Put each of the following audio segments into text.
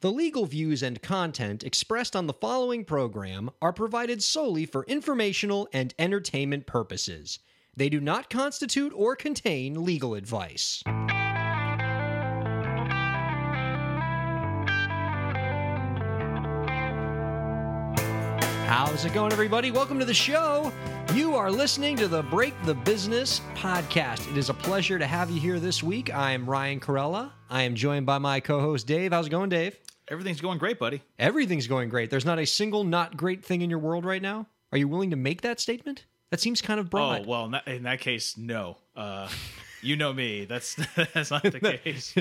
The legal views and content expressed on the following program are provided solely for informational and entertainment purposes. They do not constitute or contain legal advice. How's it going, everybody? Welcome to the show. You are listening to the Break the Business podcast. It is a pleasure to have you here this week. I am Ryan Kairalla. I am joined by my co host, Dave. How's it going, Dave? Everything's going great, buddy. Everything's going great. There's not a single not great thing in your world right now. Are you willing to make that statement? That seems kind of broad. Oh well, in that, case, no. Uh, you know me. That's that's not the case.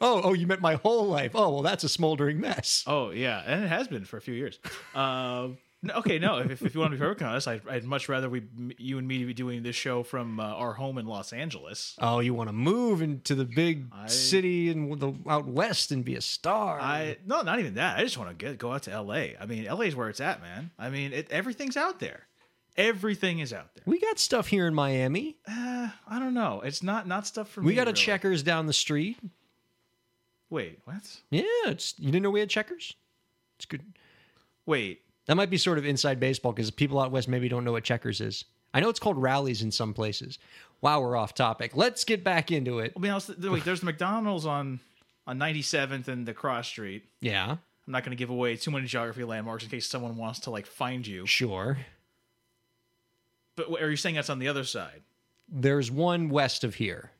oh, oh, you meant my whole life. Oh, well, that's a smoldering mess. Oh yeah, and it has been for a few years. Um, no, okay, no. If, if you want to be perfectly honest, I'd, I'd much rather we, you and me, be doing this show from uh, our home in Los Angeles. Oh, you want to move into the big I- city and the out west and be a star? I no, not even that. I just want to get go out to L.A. I mean, L.A. is where it's at, man. I mean, it, everything's out there. Everything is out there. we got stuff here in Miami. Uh, I don't know. It's not not stuff for me. We got a really. checkers down the street. Wait, what? Yeah, it's you didn't know we had checkers. It's good. Wait, That might be sort of inside baseball because people out west maybe don't know what checkers is. I know it's called rallies in some places. Wow, we're off topic. Let's get back into it. I mean, I was, wait. There's the McDonald's on on 97th and the Cross Street. Yeah, I'm not going to give away too many geography landmarks in case someone wants to like find you. sure. But what- are you saying that's on the other side? There's one west of here.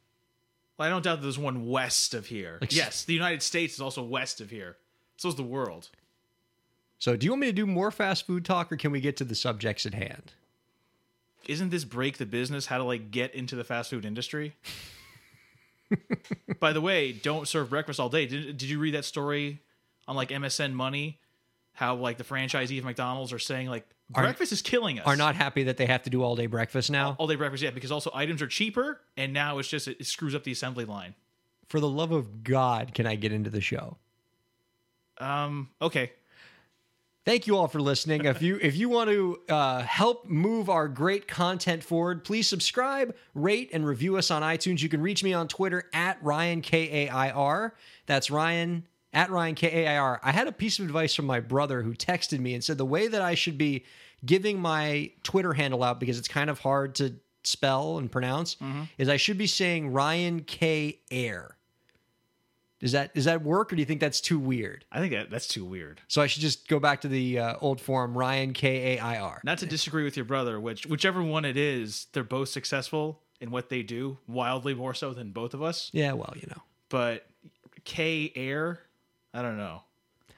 Well, I don't doubt that there's one west of here. Like- yes, the United States is also west of here. So is the world. So, do you want me to do more fast food talk or can we get to the subjects at hand? Isn't this break the business? How to like get into the fast food industry? By the way, don't serve breakfast all day. Did, did you read that story on like MSN Money? How like the franchisee of McDonald's are saying like breakfast is killing us. Are not happy that they have to do all day breakfast now? all day breakfast, yeah, because also items are cheaper, and now it's just it screws up the assembly line. For the love of God, can I get into the show? Um, okay, Thank you all for listening. If you if you want to uh, help move our great content forward, please subscribe, rate, and review us on iTunes. You can reach me on Twitter at Ryan K A I R. That's Ryan at Ryan K A I R. I had a piece of advice from my brother who texted me and said the way that I should be giving my Twitter handle out because it's kind of hard to spell and pronounce is I should be saying Ryan K Air. Does that does that work, or do you think that's too weird? I think that that's too weird. So I should just go back to the uh, old form, Ryan K A I R. Not to disagree with your brother, which whichever one it is, they're both successful in what they do, wildly more so than both of us. Yeah, well, you know. But K Air, I don't know.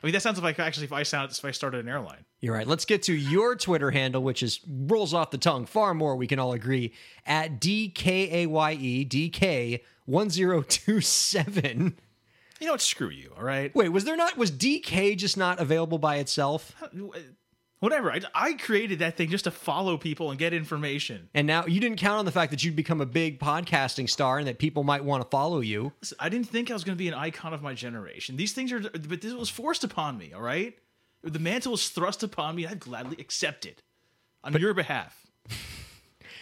I mean, that sounds like actually if I sound if I started an airline. You're right. Let's get to your Twitter handle, which is rolls off the tongue far more. We can all agree at D K A Y E D K one zero two seven. You know what? Screw you. All right. Wait, was there not was DK just not available by itself? Uh, whatever. I, I created that thing just to follow people and get information. And now you didn't count on the fact that you'd become a big podcasting star and that people might want to follow you. Listen, I didn't think I was going to be an icon of my generation. These things are, but this was forced upon me. All right, the mantle was thrust upon me. I'd gladly accept it on your behalf.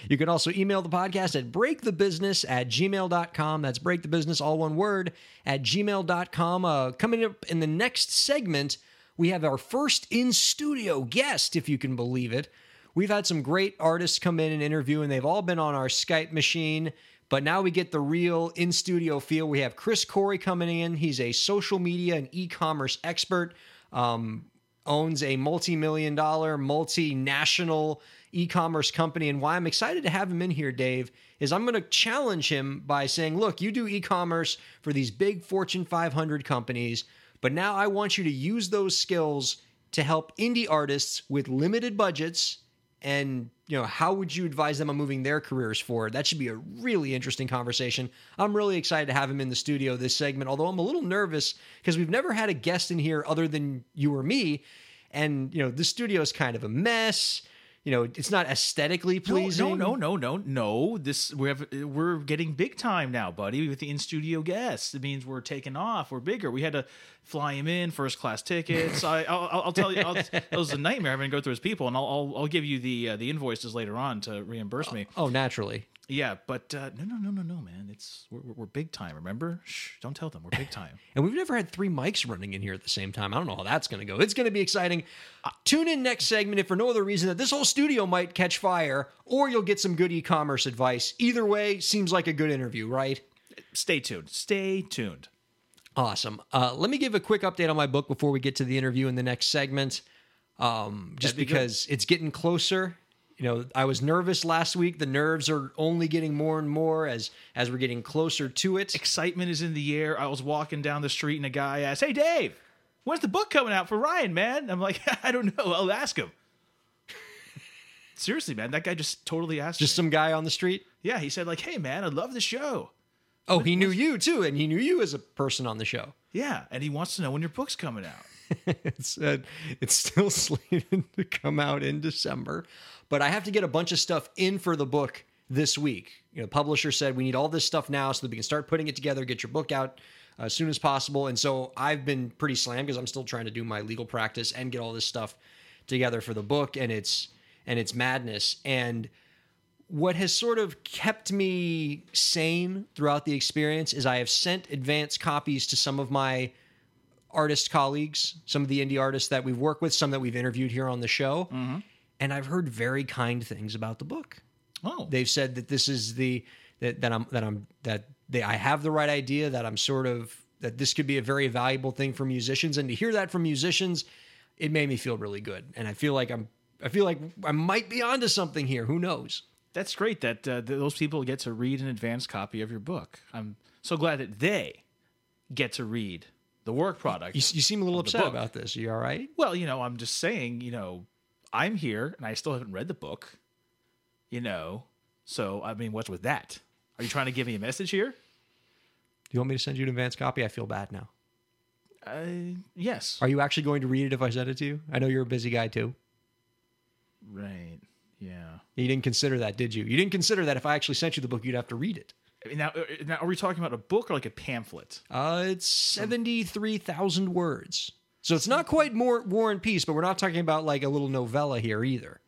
You can also email the podcast at breakthebusiness at gmail.com. That's breakthebusiness, all one word, at gmail.com. Uh, coming up in the next segment, we have our first in studio guest, if you can believe it. We've had some great artists come in and interview, and they've all been on our Skype machine. But now we get the real in studio feel. We have Chris Corey coming in. He's a social media and e commerce expert. Um, owns a multi-million dollar multinational e-commerce company. And why I'm excited to have him in here Dave is I'm going to challenge him by saying look you do e-commerce for these big Fortune 500 companies but now I want you to use those skills to help indie artists with limited budgets and you know how would you advise them on moving their careers forward that should be a really interesting conversation i'm really excited to have him in the studio this segment although i'm a little nervous because we've never had a guest in here other than you or me and you know the studio is kind of a mess you know it's not aesthetically pleasing No, no, no, no, no. This we have we're getting big time now, buddy, with the in studio guests. It means we're taking off. We're bigger. We had to fly him in first class tickets. I, I'll, I'll tell you, I'll, it was a nightmare having to go through his people, and I'll I'll, I'll give you the uh, the invoices later on to reimburse me. oh naturally Yeah, but uh, no, no, no, no, no, man. It's we're, we're- big time. Remember? Shh, don't tell them we're big time. And we've never had three mics running in here at the same time. I don't know how that's going to go. It's going to be exciting. Uh, tune in next segment if for no other reason that this whole studio might catch fire or you'll get some good e commerce advice. Either way, seems like a good interview, right? Stay tuned. Stay tuned. Awesome. Uh, let me give a quick update on my book before we get to the interview in the next segment. Um, just be good. because it's getting closer. You know, I was nervous last week. The nerves are only getting more and more as as we're getting closer to it. Excitement is in the air. I was walking down the street and a guy asked, "Hey, Dave, when's the book coming out for Ryan, man?" I'm like, "I don't know. I'll ask him." Seriously, man, that guy just totally asked. Just me. some guy on the street. yeah, he said like, "Hey, man, I love the show." Oh, he knew you too, and he knew you as a person on the show. Yeah, and he wants to know when your book's coming out. it's uh, it's still slated to come out in December, but I have to get a bunch of stuff in for the book this week. You know, the publisher said we need all this stuff now so that we can start putting it together, get your book out uh, as soon as possible. And so I've been pretty slammed because I'm still trying to do my legal practice and get all this stuff together for the book, and it's and it's madness and what has sort of kept me sane throughout the experience is I have sent advance copies to some of my artist colleagues, some of the indie artists that we've worked with, some that we've interviewed here on the show. Mm-hmm. And I've heard very kind things about the book. Oh, They've said that this is the that, that I'm that I'm that they I have the right idea that I'm sort of that this could be a very valuable thing for musicians. And to hear that from musicians it made me feel really good. And I feel like I'm I feel like I might be onto something here. Who knows that's great that uh, th- those people get to read an advanced copy of your book. I'm so glad that they get to read the work product. you, you seem a little upset about this are you all right Well, you know, I'm just saying, you know, I'm here and I still haven't read the book, you know. So, I mean, what's with that? Are you trying to give me a message here? Do you want me to send you an advanced copy? I feel bad now. Uh, yes. Are you actually going to read it if I send it to you? I know you're a busy guy too. Right. Yeah. You didn't consider that, did you? You didn't consider that if I actually sent you the book, you'd have to read it. Now, uh, now, are we talking about a book or like a pamphlet? Uh, it's 73,000 words. So it's not quite more War and Peace, but we're not talking about like a little novella here either.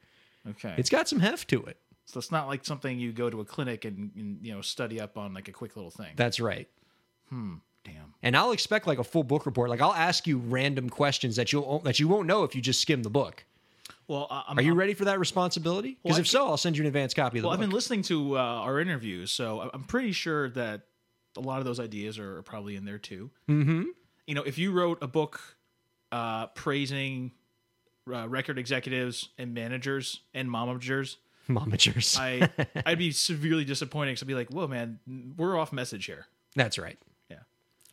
Okay. It's got some heft to it. so it's not like something you go to a clinic and, and you know study up on like a quick little thing. That's right. Hmm. Damn. And I'll expect like a full book report. Like I'll ask you random questions that you'll that you won't know if you just skim the book. Well, I'm, Are you ready for that responsibility? Because Well, if so, I'll send you an advance copy of the Well, I've been listening to uh, our interviews, so I'm pretty sure that a lot of those ideas are probably in there too. Mm-hmm. You know, if you wrote a book uh, praising uh, record executives and managers and momagers, Momagers. I I'd be severely disappointed. Cause I'd be like, "Whoa, man, we're off message here." That's right. Yeah.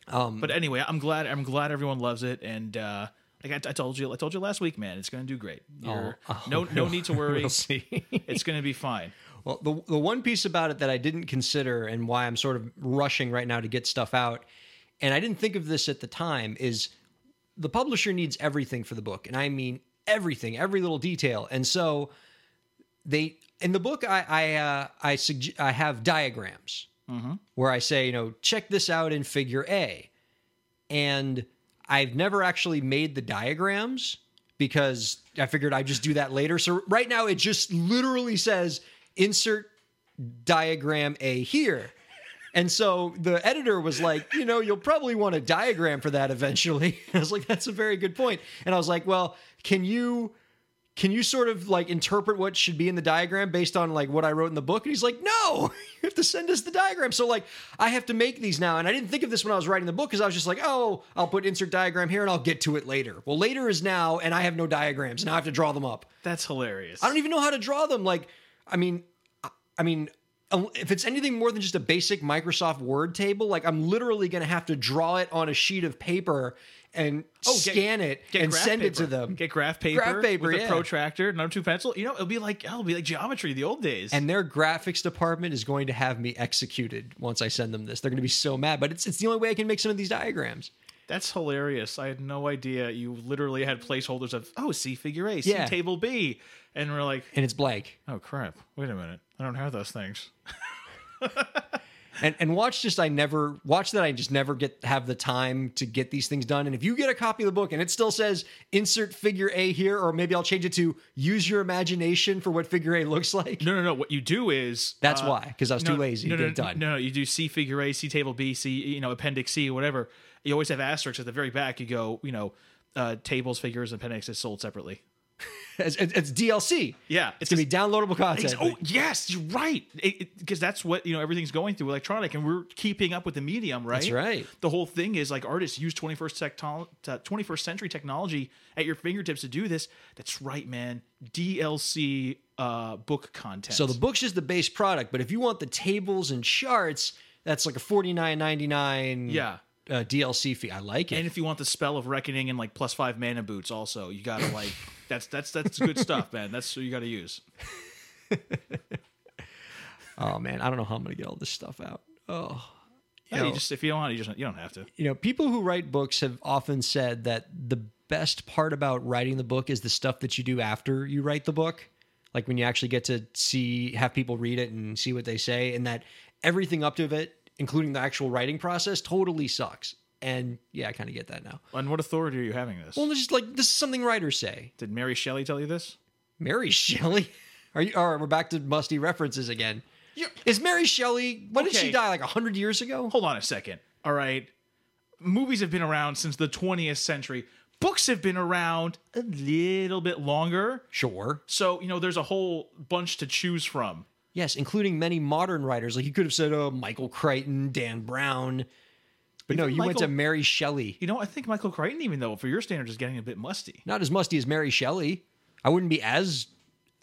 Um, But anyway, I'm glad I'm glad everyone loves it, and uh, like I, I told you, I told you last week, man, it's going to do great. You're, Oh, no no need to worry. we'll see. it's going to be fine. Well, the the one piece about it that I didn't consider and why I'm sort of rushing right now to get stuff out, and I didn't think of this at the time, is the publisher needs everything for the book, and I mean everything, every little detail. And so they in the book, I I uh, I, sugge- I have diagrams where I say, you know, check this out in Figure A, and I've never actually made the diagrams because I figured I'd just do that later. So right now it just literally says insert diagram A here. And so the editor was like, you know, you'll probably want a diagram for that eventually. I was like, that's a very good point. And I was like, well, can you can you sort of like interpret what should be in the diagram based on like what I wrote in the book? And he's like, no, you have to send us the diagram. So like I have to make these now. And I didn't think of this when I was writing the book because I was just like, oh, I'll put insert diagram here and I'll get to it later. Well, later is now and I have no diagrams. Now I have to draw them up. That's hilarious. I don't even know how to draw them. Like, I mean, I- mean, if it's anything more than just a basic Microsoft Word table, like I'm literally going to have to draw it on a sheet of paper and Oh, get- scan it Get and send it to them. Get graph paper, Graph paper, with yeah. a protractor, number two pencil. You know, it'll be like oh, it'll be like geometry the old days. and their graphics department is going to have me executed once I send them this. They're going to be so mad, but it's it's the only way I can make some of these diagrams. That's hilarious. I had no idea you literally had placeholders of oh, see figure A, see Yeah. table B, and we're like, And it's blank. oh crap, wait a minute, I don't have those things. and and watch just I never watch that I just never get have the time to get these things done. And if you get a copy of the book and it still says insert figure A here, or maybe I'll change it to use your imagination for what figure A looks like. No, no, no. What you do is That's uh, why, because I was no, too lazy no, to no, get it done. No, no, you do C figure A, C table B, C you know appendix C, whatever. You always have asterisks at the very back. You go, you know, uh, tables, figures, and appendixes sold separately. It's, it's, it's DLC. Yeah, It's gonna be downloadable content. Oh yes, you're right. Because that's what you know. Everything's going through electronic, and we're keeping up with the medium, right? That's right. The whole thing is like artists use 21st technol- uh, 21st century technology at your fingertips to do this. That's right, man. DLC uh, book content. So the book's just the base product, but if you want the tables and charts, that's like a forty nine ninety nine. Yeah. Uh, DLC fee. I like it. and if you want the spell of reckoning and like plus five mana boots, also you gotta like that's that's that's good stuff, man. That's what you gotta use. oh man, I don't know how I'm gonna get all this stuff out. Oh. Yeah, know- you just if you don't want, you just you don't have to. you know, people who write books have often said that the best part about writing the book is the stuff that you do after you write the book. Like when you actually get to see, have people read it and see what they say, and that everything up to it, including the actual writing process, totally sucks. And yeah, I kind of get that now. On what authority are you having this? Well, it's just like this is something writers say. Did Mary Shelley tell you this? Mary Shelley? Are you? All right, we're back to musty references again. Yeah. Is Mary Shelley? When did she die? Like hundred years ago? Hold on a second. All right. Movies have been around since the 20th century. Books have been around a little bit longer. Sure. So, you know, there's a whole bunch to choose from. Yes, including many modern writers. Like you could have said, "Oh, Michael Crichton, Dan Brown," but no, Even you went to Mary Shelley. You know, I think Michael Crichton, even though for your standards, is getting a bit musty. Not as musty as Mary Shelley. I wouldn't be as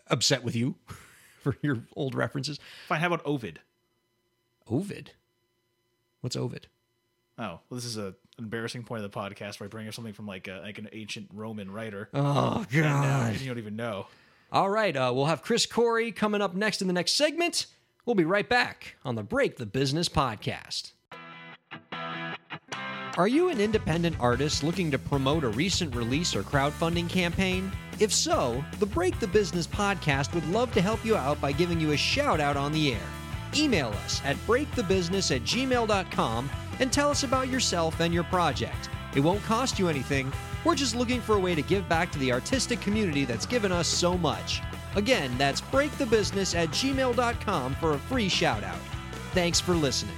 upset with you for your old references. Fine. How about Ovid? Ovid. What's Ovid? Oh, well, this is a an embarrassing point of the podcast where I bring up something from like a, like an ancient Roman writer. Oh and, uh, God! you don't even know. All right, uh, we'll have Chris Corey coming up next in the next segment. We'll be right back on the Break the Business podcast. Are you an independent artist looking to promote a recent release or crowdfunding campaign? If so, the Break the Business podcast would love to help you out by giving you a shout out on the air. Email us at breakthebusiness at gmail.com and tell us about yourself and your project. It won't cost you anything. We're just looking for a way to give back to the artistic community that's given us so much. Again, that's breakthebusiness at gmail.com for a free shout out. Thanks for listening.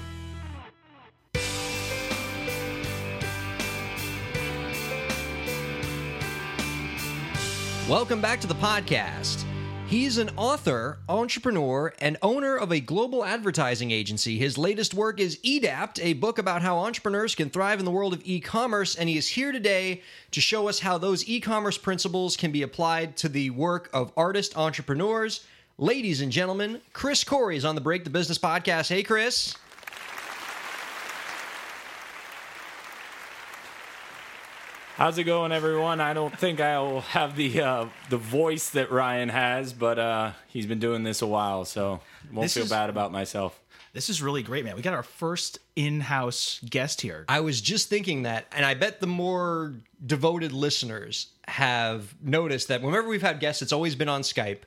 Welcome back to the podcast. He's an author, entrepreneur, and owner of a global advertising agency. His latest work is EDAPT, a book about how entrepreneurs can thrive in the world of e commerce. And he is here today to show us how those e commerce principles can be applied to the work of artist entrepreneurs. Ladies and gentlemen, Chris Corey is on the Break the Business podcast. Hey, Chris. How's it going, everyone? I don't think I'll have the uh, the voice that Ryan has, but uh, he's been doing this a while, so won't This feel is- bad about myself. This is really great, man. We got our first in-house guest here. I was just thinking that, and I bet the more devoted listeners have noticed that whenever we've had guests, it's always been on Skype.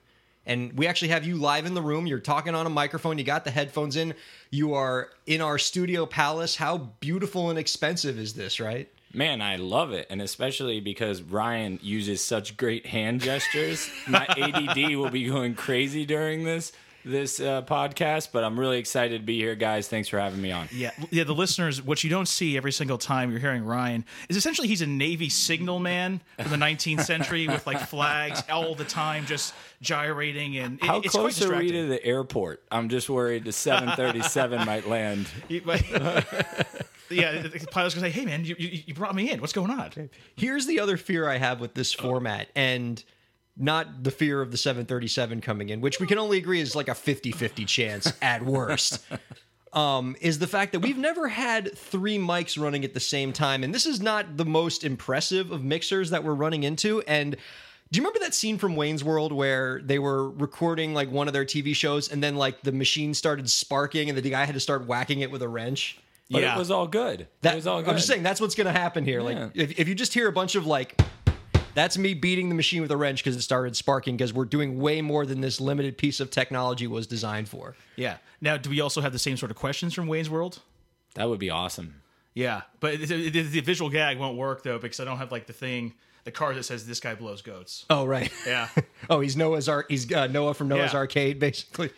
And we actually have you live in the room. You're talking on a microphone. You got the headphones in. You are in our studio palace. How beautiful and expensive is this, right? Man, I love it, and especially because Ryan uses such great hand gestures. My ADD will be going crazy during this this uh, podcast, but I'm really excited to be here, guys. Thanks for having me on. Yeah, yeah. The listeners, what you don't see every single time you're hearing Ryan is essentially he's a Navy signal man from the 19th century with like flags all the time, just gyrating and it- How it's quite close are we to the airport? I'm just worried the 737 might land. Yeah, the pilot's gonna say, "Hey, man, you, you you brought me in. What's going on?" Here's the other fear I have with this format, and not the fear of the 737 coming in, which we can only agree is like a 50 50 chance at worst. Um, is the fact that we've never had three mics running at the same time. And this is not the most impressive of mixers that we're running into. And do you remember that scene from Wayne's World where they were recording like one of their TV shows and then like the machine started sparking and the guy had to start whacking it with a wrench? But Yeah. it was all good. That, it was all good. I'm just saying that's what's going to happen here. Yeah. Like if, if you just hear a bunch of like that's me beating the machine with a wrench because it started sparking because we're doing way more than this limited piece of technology was designed for. Yeah. Now, do we also have the same sort of questions from Wayne's World? That would be awesome. Yeah, but it, it, the visual gag won't work though because I don't have like the thing, the card that says this guy blows goats. Oh right. Yeah. oh, he's Noah's Ark. He's uh, Noah from Noah's Yeah. Arcade, basically.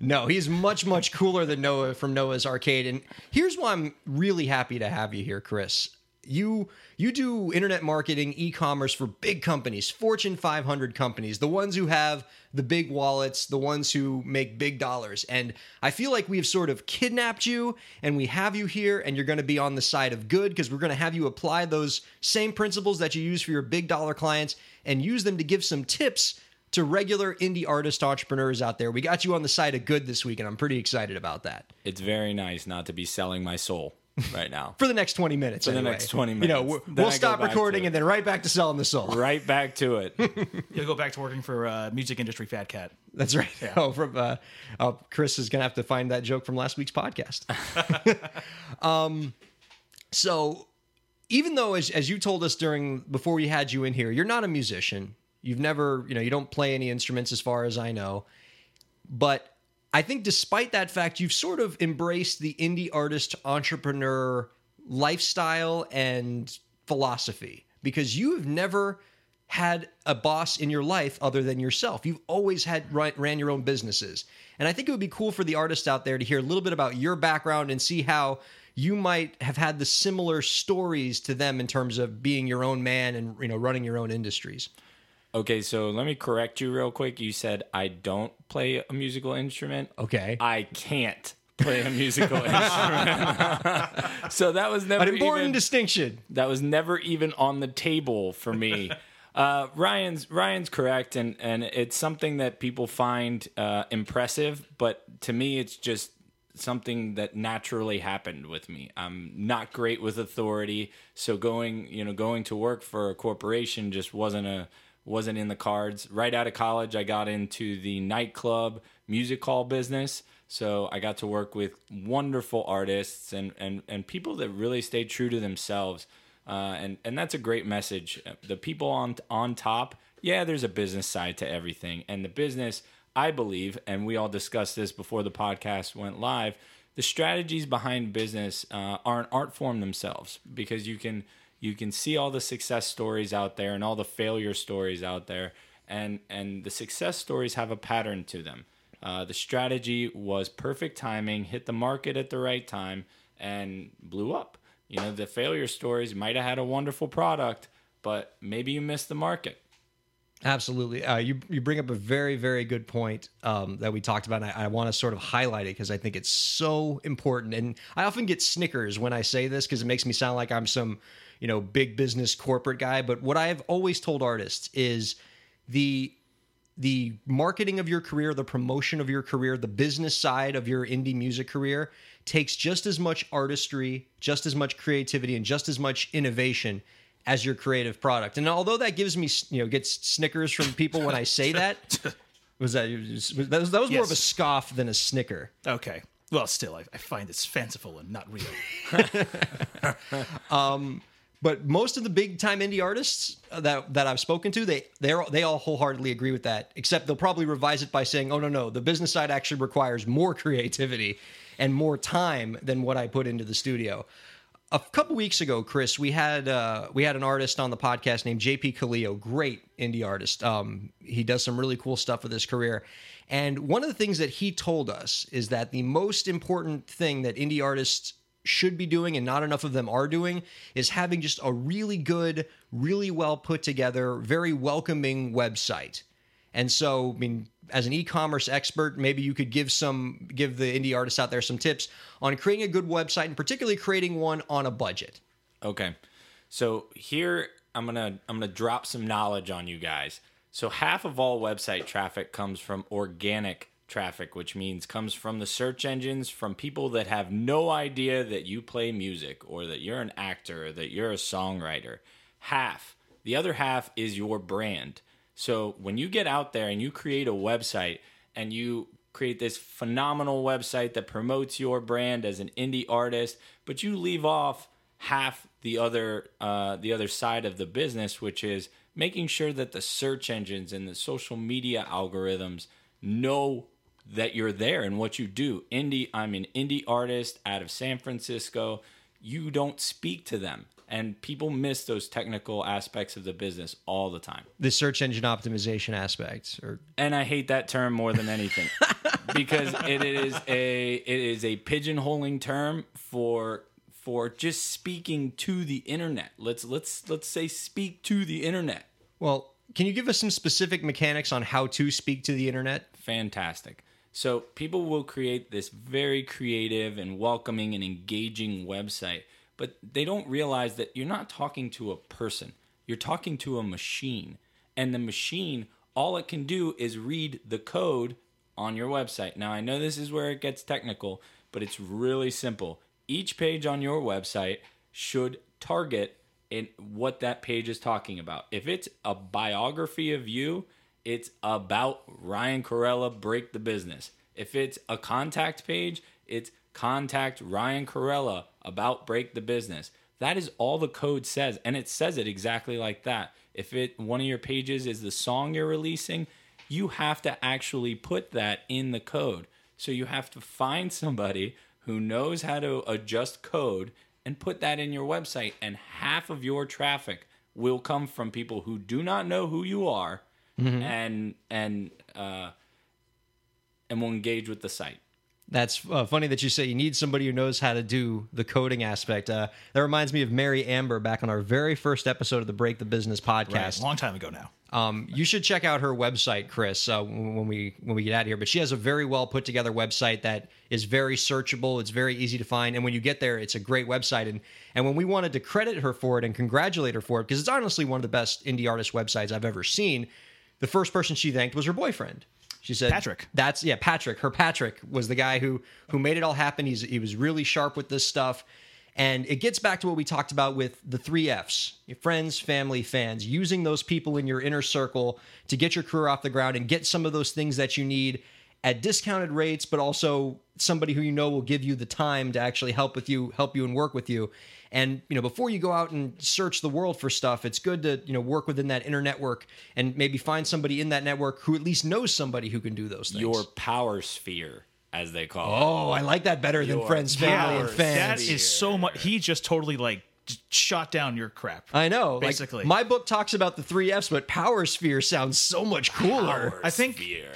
No, he's much much cooler than Noah from Noah's Arcade. And here's why I'm really happy to have you here, Chris. You you do internet marketing, e-commerce for big companies, Fortune 500 companies, the ones who have the big wallets, the ones who make big dollars. And I feel like we've sort of kidnapped you and we have you here and you're going to be on the side of good because we're going to have you apply those same principles that you use for your big dollar clients and use them to give some tips to regular indie artist entrepreneurs out there. We got you on the side of good this week and I'm pretty excited about that. It's very nice not to be selling my soul right now. For the next 20 minutes. For the next 20 minutes. You know, we'll, Then we'll I go stop recording and then right back to selling the soul. right back to it. You'll go back to working for uh, music industry fat cat. That's right. Oh, from uh, oh, Chris is gonna have to find that joke from last week's podcast. um, so even though, as as you told us during before we had you in here, you're not a musician. You've never, you know, you don't play any instruments, as far as I know. But I think, despite that fact, you've sort of embraced the indie artist entrepreneur lifestyle and philosophy because you have never had a boss in your life other than yourself. You've always had ran your own businesses. And I think it would be cool for the artists out there to hear a little bit about your background and see how you might have had the similar stories to them in terms of being your own man and you know running your own industries. Okay, so let me correct you real quick. You said I don't play a musical instrument. Okay. I can't play a musical instrument. so that was never An important even, distinction. that was never even on the table for me. Uh, Ryan's Ryan's correct, and and it's something that people find uh, impressive, but to me, it's just something that naturally happened with me. I'm not great with authority, so going you know going to work for a corporation just wasn't a wasn't in the cards. Right out of college, I got into the nightclub music hall business. So I got to work with wonderful artists and, and, and people that really stayed true to themselves. Uh, and, and that's a great message. The people on, on top, yeah, there's a business side to everything. And the business, I believe, and we all discussed this before the podcast went live, the strategies behind business uh, are an art form themselves because you can you can see all the success stories out there and all the failure stories out there and and the success stories have a pattern to them uh, the strategy was perfect timing hit the market at the right time and blew up you know the failure stories might have had a wonderful product but maybe you missed the market Absolutely. Uh, you you bring up a very very good point um, that we talked about. And I, I want to sort of highlight it because I think it's so important. And I often get snickers when I say this because it makes me sound like I'm some you know big business corporate guy. But what I've always told artists is the the marketing of your career, the promotion of your career, the business side of your indie music career takes just as much artistry, just as much creativity, and just as much innovation as your creative product. And although that gives me, you know, gets snickers from people when I say that, was that that was, that was more of a scoff than a snicker. Okay. Well, still, I, I find it's fanciful and not real. Um, But most of the big time indie artists that that I've spoken to, they they they all wholeheartedly agree with that. Except they'll probably revise it by saying, "Oh no, no, the business side actually requires more creativity and more time than what I put into the studio." A couple weeks ago, Chris, we had uh, we had an artist on the podcast named JP Kaleo, great indie artist. Um, he does some really cool stuff with his career. And one of the things that he told us is that the most important thing that indie artists should be doing and not enough of them are doing is having just a really good, really well put together, very welcoming website. And so, I mean, as an e-commerce expert, maybe you could give some give the indie artists out there some tips on creating a good website and particularly creating one on a budget. Okay. So here I'm going to I'm going to drop some knowledge on you guys. So half of all website traffic comes from organic traffic, which means comes from the search engines from people that have no idea that you play music or that you're an actor or that you're a songwriter. Half. The other half is your brand. So when you get out there and you create a website and you create this phenomenal website that promotes your brand as an indie artist, but you leave off half the other uh, the other side of the business, which is making sure that the search engines and the social media algorithms know that you're there and what you do. Indie, I'm an indie artist out of San Francisco. You don't speak to them. And people miss those technical aspects of the business all the time. The search engine optimization aspects, or And I hate that term more than anything because it is a it is a pigeonholing term for for just speaking to the internet. Let's let's let's say speak to the internet. well, can you give us some specific mechanics on how to speak to the internet? Fantastic. So people will create this very creative and welcoming and engaging website, but they don't realize that you're not talking to a person. You're talking to a machine. And the machine, all it can do is read the code on your website. Now, I know this is where it gets technical, but it's really simple. Each page on your website should target in what that page is talking about. If it's a biography of you, it's about Ryan Kairalla break the business. If it's a contact page, it's contact Ryan Kairalla about break the business. That is all the code says and it says it exactly like that. If it one of your pages is the song you're releasing, you have to actually put that in the code. So you have to find somebody who knows how to adjust code and put that in your website and half of your traffic will come from people who do not know who you are and and uh, and will engage with the site. That's uh, funny that you say you need somebody who knows how to do the coding aspect. Uh, that reminds me of Mary Amber back on our very first episode of the Break the Business podcast. a long time ago now. Um, you should check out her website, Chris, uh, when we when we get out of here. But she has a very well put together website that is very searchable. It's very easy to find, and when you get there, it's a great website. And and when we wanted to credit her for it and congratulate her for it, because it's honestly one of the best indie artist websites I've ever seen, the first person she thanked was her boyfriend. She said, Patrick. That's yeah, Patrick. Her Patrick was the guy who who made it all happen. He's he was really sharp with this stuff. And it gets back to what we talked about with the three F's friends, family, fans, using those people in your inner circle to get your career off the ground and get some of those things that you need at discounted rates, but also somebody who you know will give you the time to actually help with you, help you and work with you. And you know, before you go out and search the world for stuff, it's good to you know work within that inner network and maybe find somebody in that network who at least knows somebody who can do those things. Your power sphere, as they call it. oh, I like that better than friends, family, and fans. That is so much. He just totally like shot down your crap. I know. Basically. like, my book talks about the three F's, but Power Sphere sounds so much cooler. Power I think- sphere.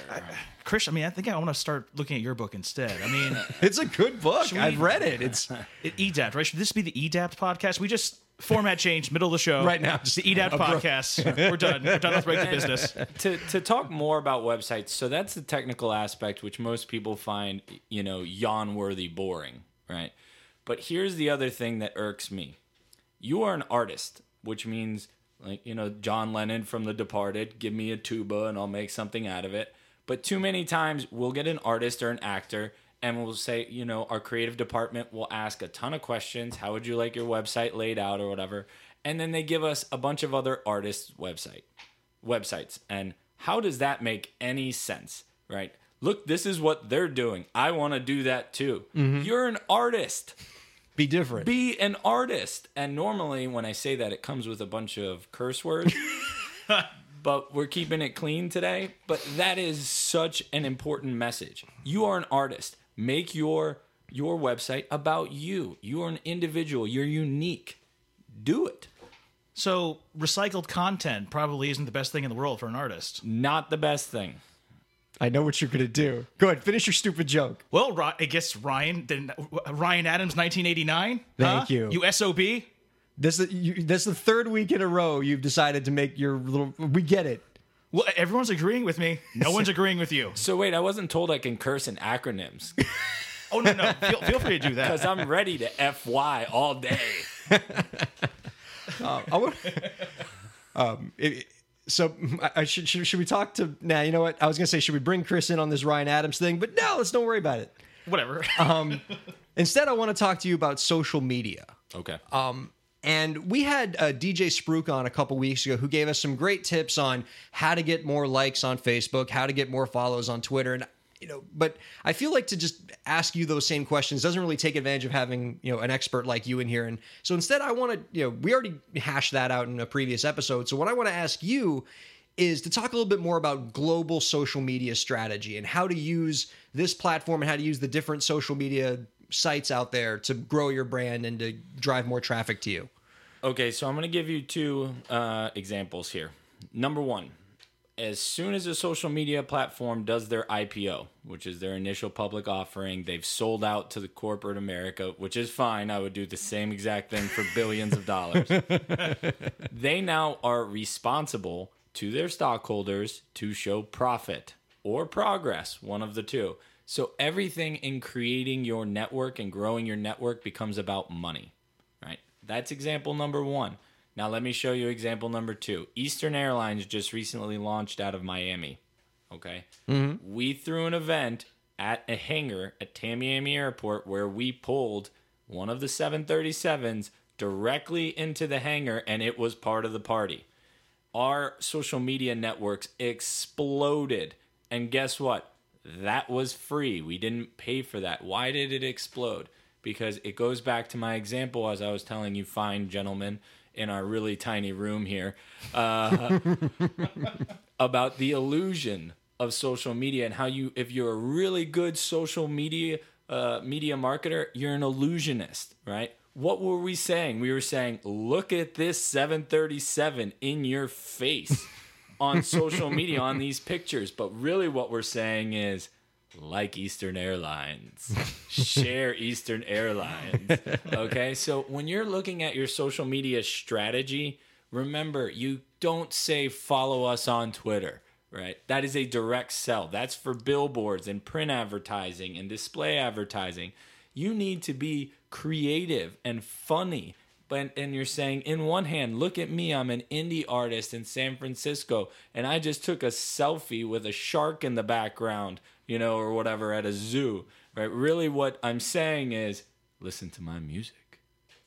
Chris, I mean, I think I want to start looking at your book instead. I mean, It's a good book. we- I've read it. It's it, EDAPT, right? Should this be the EDAPT podcast? We just format change, middle of the show. Right now, Just the EDAPT podcast. We're done. We're done with break the business. to to talk more about websites, so that's the technical aspect which most people find, you know, yawn worthy boring, right? But here's the other thing that irks me. You are an artist, which means like, you know, John Lennon from The Departed, give me a tuba and I'll make something out of it. But too many times we'll get an artist or an actor and we'll say, you know, our creative department will ask a ton of questions. How would you like your website laid out or whatever? And then they give us a bunch of other artists' website websites. And how does that make any sense, right? Look, this is what they're doing. I want to do that too. Mm-hmm. You're an artist. be different. Be an artist. And normally, when I say that, it comes with a bunch of curse words. but we're keeping it clean today. But that is such an important message. You are an artist. Make your your website about you. You are an individual. You're unique. Do it. So recycled content probably isn't the best thing in the world for an artist. Not the best thing. I know what you're gonna do. Go ahead, finish your stupid joke. Well, I guess Ryan, then uh, Ryan Adams, 1989. Thank huh? you. You sob. This is you, this is the third week in a row you've decided to make your little. We get it. Well, everyone's agreeing with me. No one's agreeing with you. So wait, I wasn't told I can curse in acronyms Oh no, no. Feel, feel free to do that. because I'm ready to FY all day. Uh, I want, um, it, so I, I should, should should we talk to now? you know what? I was gonna say should we bring Chris in on this Ryan Adams thing, but no, let's don't worry about it. Whatever. Um, instead, I want to talk to you about social media. Okay. Um, And we had uh, DJ Spruik on a couple weeks ago who gave us some great tips on how to get more likes on Facebook, how to get more follows on Twitter. And you know, but I feel like to just ask you those same questions doesn't really take advantage of having, you know, an expert like you in here. And so instead, I want to, you know, we already hashed that out in a previous episode. So what I want to ask you is to talk a little bit more about global social media strategy and how to use this platform and how to use the different social media sites out there to grow your brand and to drive more traffic to you. Okay, so I'm going to give you two uh, examples here. Number one, as soon as a social media platform does their IPO, which is their initial public offering, they've sold out to the corporate America, which is fine. I would do the same exact thing for billions of dollars. they now are responsible to their stockholders to show profit or progress, one of the two. So everything in creating your network and growing your network becomes about money, right? That's example number one. Now, let me show you example number two. Eastern Airlines just recently launched out of Miami. Okay. Mm-hmm. We threw an event at a hangar at Tamiami Airport where we pulled one of the 737s directly into the hangar and it was part of the party. Our social media networks exploded. And guess what? That was free. We didn't pay for that. Why did it explode? Because it goes back to my example, as I was telling you, fine gentlemen in our really tiny room here uh, about the illusion of social media and how you if you're a really good social media uh, media marketer you're an illusionist right what were we saying we were saying look at this 737 in your face on social media on these pictures but really what we're saying is like Eastern Airlines. Share Eastern Airlines. Okay. So when you're looking at your social media strategy, remember you don't say follow us on Twitter, right? That is a direct sell. That's for billboards and print advertising and display advertising. You need to be creative and funny. But, and you're saying, in one hand, look at me, I'm an indie artist in San Francisco, and I just took a selfie with a shark in the background you know, or whatever at a zoo, right? Really, what I'm saying is listen to my music,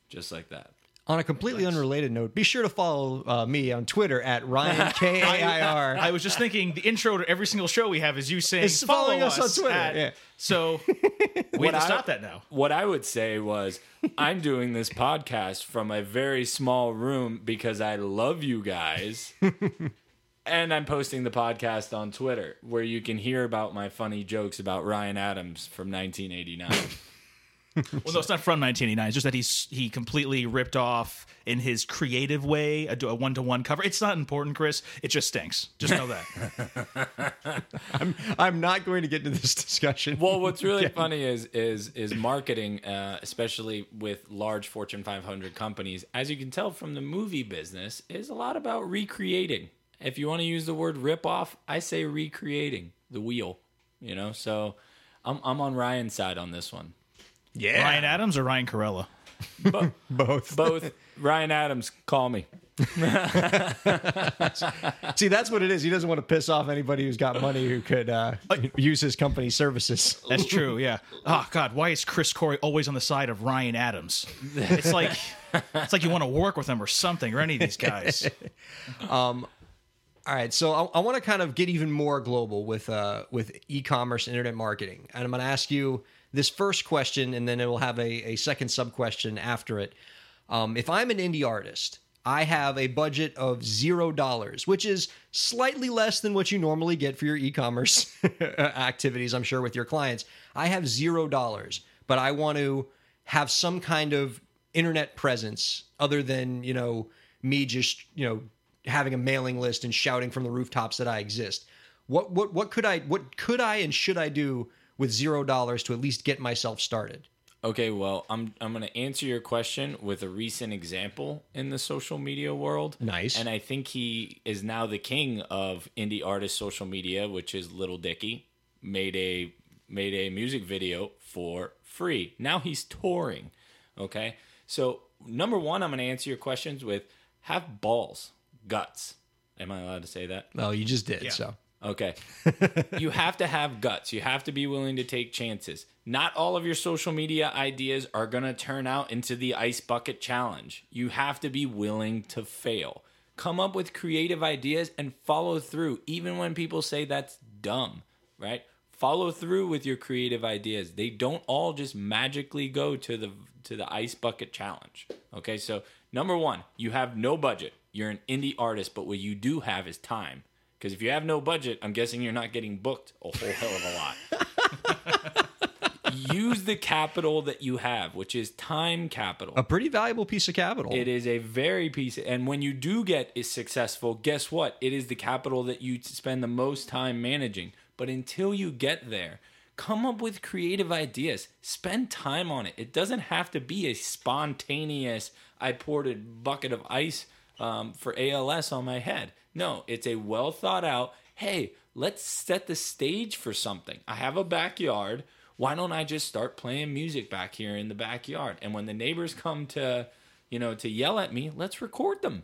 just like that. On a completely nice. unrelated note, be sure to follow uh, me on Twitter at Ryan K A I R. I was just thinking the intro to every single show we have is you saying is following us, us, on Twitter. At, yeah. So we have to stop that now. What I would say was I'm doing this podcast from a very small room because I love you guys. And I'm posting the podcast on Twitter where you can hear about my funny jokes about Ryan Adams from 1989. Well, no, it's not from 1989. It's just that he's he completely ripped off in his creative way a one to one cover. It's not important, Chris. It just stinks. Just know that. I'm I'm not going to get into this discussion. Well, what's really funny is is is marketing, uh, especially with large Fortune 500 companies. As you can tell from the movie business, is a lot about recreating if you want to use the word rip off, I say recreating the wheel. You know, so I'm I'm on Ryan's side on this one. Yeah, Ryan Adams or Ryan Kairalla? Bo- both. Both. Ryan Adams, call me. See, that's what it is. He doesn't want to piss off anybody who's got money who could uh, use his company services. That's true. Yeah. Oh God, why is Chris Corey always on the side of Ryan Adams? It's like it's like you want to work with him or something, or any of these guys. Um, all right, so I, I want to kind of get even more global with uh, with e-commerce and internet marketing, and I'm going to ask you this first question, and then it will have a, a second sub question after it. Um, if I'm an indie artist, I have a budget of zero dollars, which is slightly less than what you normally get for your e-commerce activities. I'm sure with your clients, I have zero dollars, but I want to have some kind of internet presence other than you know me just you know having a mailing list and shouting from the rooftops that I exist. What what what could I what could I and should I do with zero dollars to at least get myself started? Okay, well, I'm I'm going to answer your question with a recent example in the social media world. Nice. And I think he is now the king of indie artist social media, which is Lil Dicky. Made a made a music video for free. Now he's touring. Okay? So, number 1, I'm going to answer your questions with have balls guts. Am I allowed to say that? No, you just did. Yeah. So okay, you have to have guts. You have to be willing to take chances. Not all of your social media ideas are going to turn out into the ice bucket challenge. You have to be willing to fail. Come up with creative ideas and follow through, even when people say that's dumb. Right? follow through with your creative ideas. They don't all just magically go to the to the ice bucket challenge. Okay, so number one, you have no budget. You're an indie artist, but what you do have is time. Because if you have no budget, I'm guessing you're not getting booked a whole hell of a lot. Use the capital that you have, which is time capital. A pretty valuable piece of capital. It is a very piece, and when you do get is successful, guess what? It is the capital that you spend the most time managing. But until you get there, come up with creative ideas. Spend time on it. It doesn't have to be a spontaneous. I poured a bucket of ice um, for ALS on my head. No, it's a well thought out. Hey, let's set the stage for something. I have a backyard why don't I just start playing music back here in the backyard? And when the neighbors come to, you know, to yell at me, let's record them.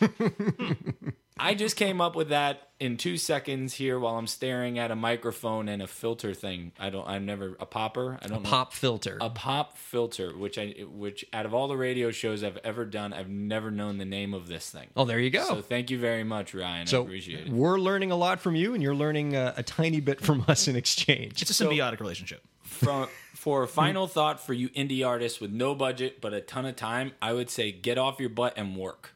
I just came up with that in two seconds here while I'm staring at a microphone and a filter thing. I don't. I've never a popper. I don't know. Pop filter. A pop filter, which I which out of all the radio shows I've ever done, I've never known the name of this thing. oh, there you go. So thank you very much, Ryan. I So appreciate it. we're learning a lot from you, and you're learning uh, a tiny bit from us in exchange. It's a symbiotic relationship. From for a final thought for you indie artists with no budget but a ton of time, I would say get off your butt and work.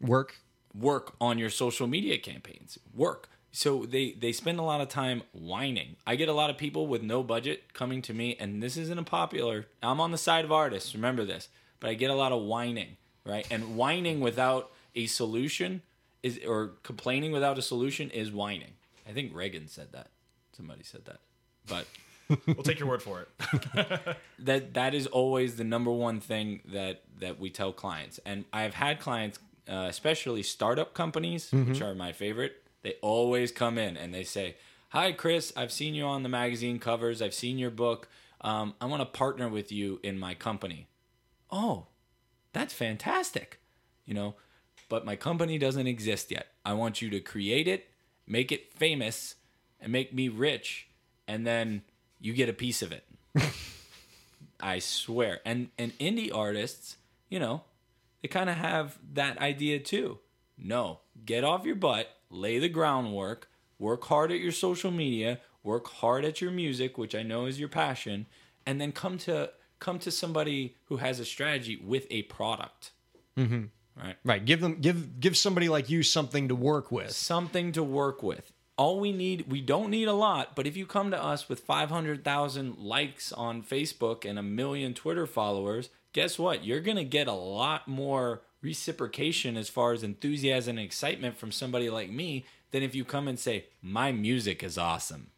Work. Work on your social media campaigns. Work. So they they spend a lot of time whining. I get a lot of people with no budget coming to me and this isn't a popular i'm on the side of artists remember this but i get a lot of whining right? And whining without a solution is or complaining without a solution is whining. I think reagan said that. Somebody said that. But We'll take your word for it. that that is always the number one thing that that we tell clients. And i've had clients uh, especially startup companies which are my favorite they always come in and they say hi chris i've seen you on the magazine covers i've seen your book um, i want to partner with you in my company. Oh that's fantastic you know but my company doesn't exist yet. I want you to create it make it famous and make me rich and then you get a piece of it. I swear. And and indie artists, you know, they kind of have that idea too. No, get off your butt, lay the groundwork, work hard at your social media, work hard at your music, which I know is your passion, and then come to come to somebody who has a strategy with a product. Mm-hmm. Right. Right. Give them give give somebody like you something to work with. something to work with. All we need, we don't need a lot, but if you come to us with 500,000 likes on Facebook and a million Twitter followers, guess what? You're going to get a lot more reciprocation as far as enthusiasm and excitement from somebody like me than if you come and say, My music is awesome.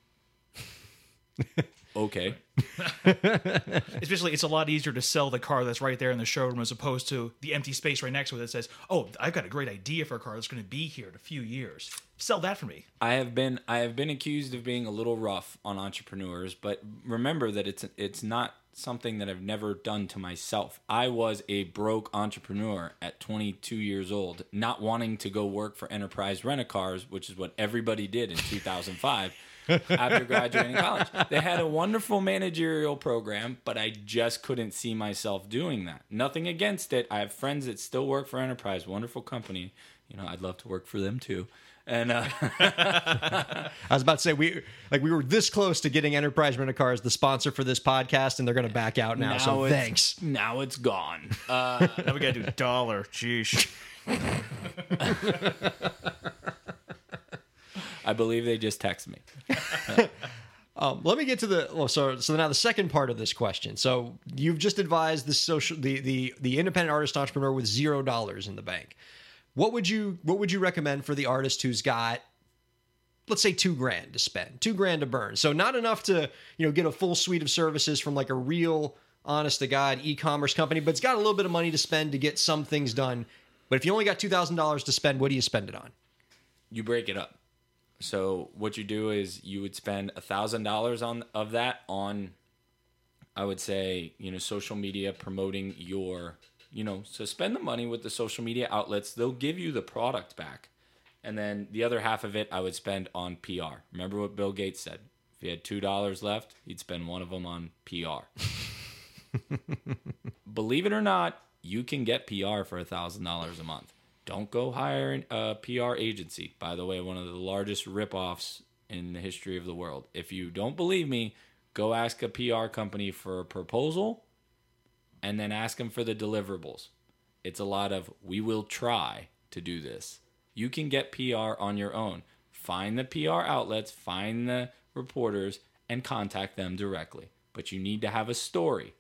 okay. Especially, it's a lot easier to sell the car that's right there in the showroom as opposed to the empty space right next to it that says, "Oh, I've got a great idea for a car that's going to be here in a few years. Sell that for me." I have been I have been accused of being a little rough on entrepreneurs, but remember that it's it's not something that I've never done to myself. I was a broke entrepreneur at 22 years old, not wanting to go work for Enterprise Rent a Cars, which is what everybody did in 2005 after graduating college. They had a wonderful managerial program, but I just couldn't see myself doing that. Nothing against it. I have friends that still work for Enterprise, wonderful company. You know, I'd love to work for them too. And uh, I was about to say we like we were this close to getting Enterprise Rent a Car as the sponsor for this podcast, and they're going to back out now. so thanks. Now it's gone. Uh, Now we got to do dollar. Jeez. I believe they just text me. Um, let me get to the well, so so now the second part of this question. So you've just advised the social the the the independent artist entrepreneur with zero dollars in the bank. What would you what would you recommend for the artist who's got let's say two grand to spend, two grand to burn. So not enough to you know get a full suite of services from like a real honest to god e-commerce company, but it's got a little bit of money to spend to get some things done. But if you only got two thousand dollars to spend, what do you spend it on? You break it up. So what you do is you would spend a thousand dollars on of that on, I would say you know social media promoting your you know so spend the money with the social media outlets. They'll give you the product back, and then the other half of it I would spend on PR. Remember what Bill Gates said? If he had two dollars left, he'd spend one of them on PR. Believe it or not, you can get PR for a thousand dollars a month. Don't go hire a PR agency. By the way, one of the largest ripoffs in the history of the world. If you don't believe me, go ask a PR company for a proposal and then ask them for the deliverables. It's a lot of we will try to do this. You can get PR on your own. Find the PR outlets, find the reporters, and contact them directly. But you need to have a story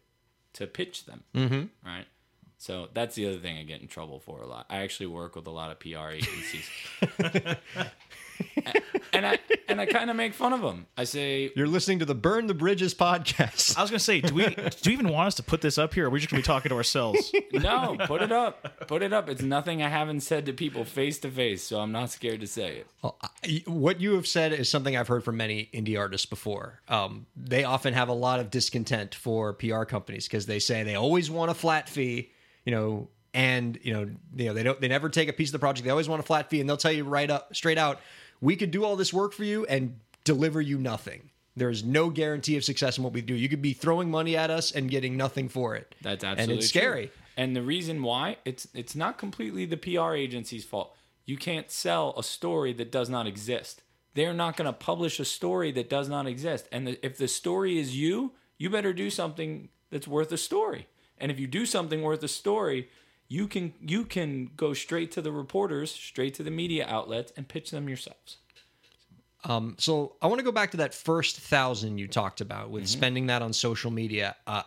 to pitch them. Mm-hmm. Right? So that's the other thing I get in trouble for a lot. I actually work with a lot of PR agencies. and I and I kind of make fun of them. I say, You're listening to the Burn the Bridges podcast. I was gonna say, do we do you even want us to put this up here? Or are we just gonna be talking to ourselves? "No, put it up. Put it up. It's nothing I haven't said to people face to face, so I'm not scared to say it." Well, I- what you have said is something I've heard from many indie artists before. Um, they often have a lot of discontent for PR companies because they say they always want a flat fee, you know, and you know, you know, they don't, they never take a piece of the project. They always want a flat fee, and they'll tell you right up, straight out, we could do all this work for you and deliver you nothing. There's no guarantee of success in what we do. You could be throwing money at us and getting nothing for it. That's and absolutely it's true. scary. And the reason why it's it's not completely the PR agency's fault. You can't sell a story that does not exist. They're not going to publish a story that does not exist. And the, if the story is you, you better do something that's worth a story. And if you do something worth a story, you can you can go straight to the reporters, straight to the media outlets, and pitch them yourselves. So I want to go back to that first thousand you talked about Mm-hmm. with spending that on social media. Uh,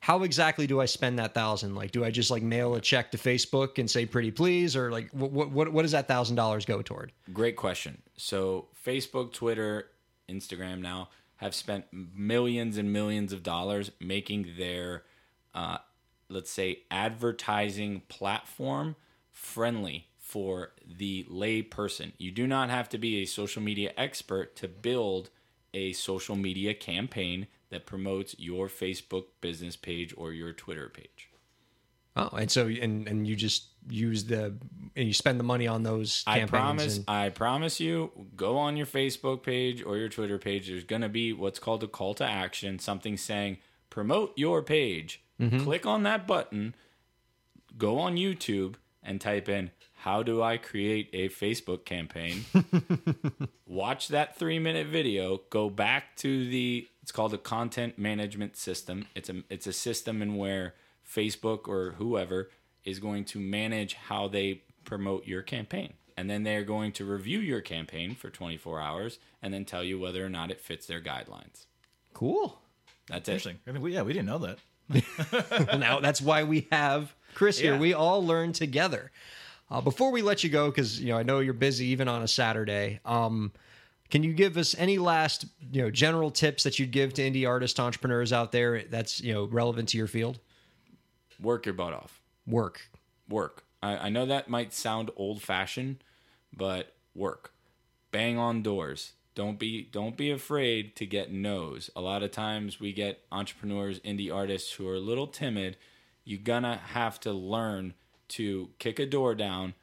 how exactly do I spend that thousand? Like, do I just like mail a check to Facebook and say "pretty please," or like what what what does that thousand dollars go toward? Great question. So, Facebook, Twitter, Instagram now have spent millions and millions of dollars making their, uh, let's say, advertising platform friendly for the lay person. You do not have to be a social media expert to build a social media campaign that promotes your Facebook business page or your Twitter page. Oh, and so and and you just use the and you spend the money on those I promise, and- I promise you, go on your Facebook page or your Twitter page. There's going to be what's called a call to action, something saying promote your page. Mm-hmm. Click on that button, go on YouTube and type in how do I create a Facebook campaign? Watch that three minute video. Go back to the it's called a content management system. It's a it's a system in where Facebook or whoever is going to manage how they promote your campaign. And then they're going to review your campaign for 24 hours and then tell you whether or not it fits their guidelines. cool. That's it. Interesting. I mean, we, yeah, we didn't know that. Now that's why we have Chris here. Yeah. We all learn together. Uh, before we let you go, because you know I know you're busy even on a Saturday. Um, can you give us any last you know general tips that you'd give to indie artist entrepreneurs out there that's you know relevant to your field? Work your butt off. Work. work. I, I know that might sound old fashioned, but work. Bang on doors. Don't be don't be afraid to get no's. A lot of times we get entrepreneurs, indie artists who are a little timid. You're gonna have to learn to kick a door down,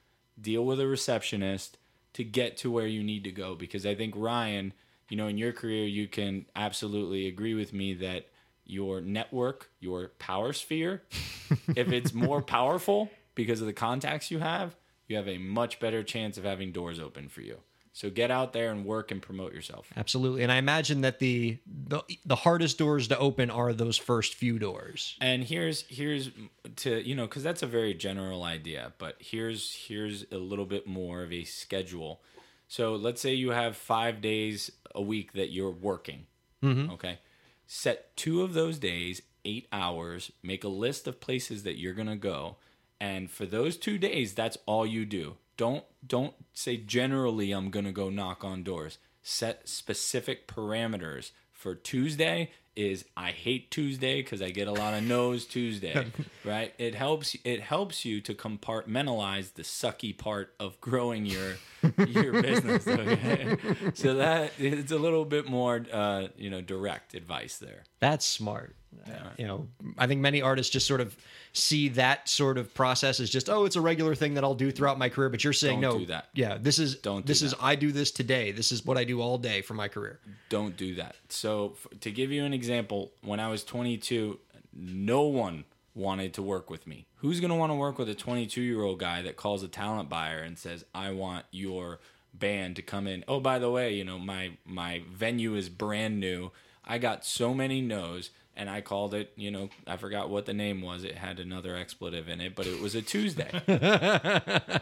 deal with a receptionist to get to where you need to go. Because I think Ryan, you know, in your career you can absolutely agree with me that your network, your power sphere, if it's more powerful because of the contacts you have, you have a much better chance of having doors open for you. So get out there and work and promote yourself. Absolutely. And I imagine that the the, the hardest doors to open are those first few doors. And here's here's to you know because that's a very general idea, but here's here's a little bit more of a schedule. So let's say you have five days a week that you're working. Mm-hmm. Okay, set two of those days, eight hours. Make a list of places that you're gonna go, and for those two days, that's all you do. Don't don't say generally I'm gonna go knock on doors. Set specific parameters. For Tuesday is I hate Tuesday because I get a lot of no's Tuesday, right? It helps it helps you to compartmentalize the sucky part of growing your your business. Okay? So that it's a little bit more uh, you know direct advice there. That's smart. You know, I think many artists just sort of see that sort of process as just, oh, it's a regular thing that I'll do throughout my career. But you're saying Don't no. do that. Yeah, this is Don't do this is. I do this today. This is what I do all day for my career. don't do that. So, f- to give you an example, when I was 22, no one wanted to work with me. Who's going to want to work with a 22 year old guy that calls a talent buyer and says, I want your band to come in. Oh, by the way, you know my my venue is brand new. I got so many no's, and I called it. You know, I forgot what the name was. It had another expletive in it, but it was a Tuesday.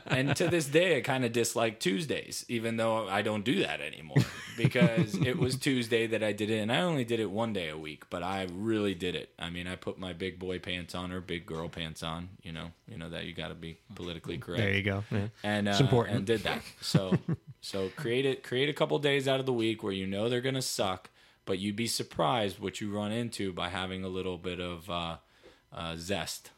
and to this day, I kind of dislike Tuesdays, even though I don't do that anymore because it was Tuesday that I did it, and I only did it one day a week, but I really did it. I mean, I put my big boy pants on or big girl pants on. You know, you know that you got to be politically correct There you go. Yeah. and uh, important. and did that. So so create it create a couple days out of the week where you know they're gonna suck, but you'd be surprised what you run into by having a little bit of uh, uh, zest.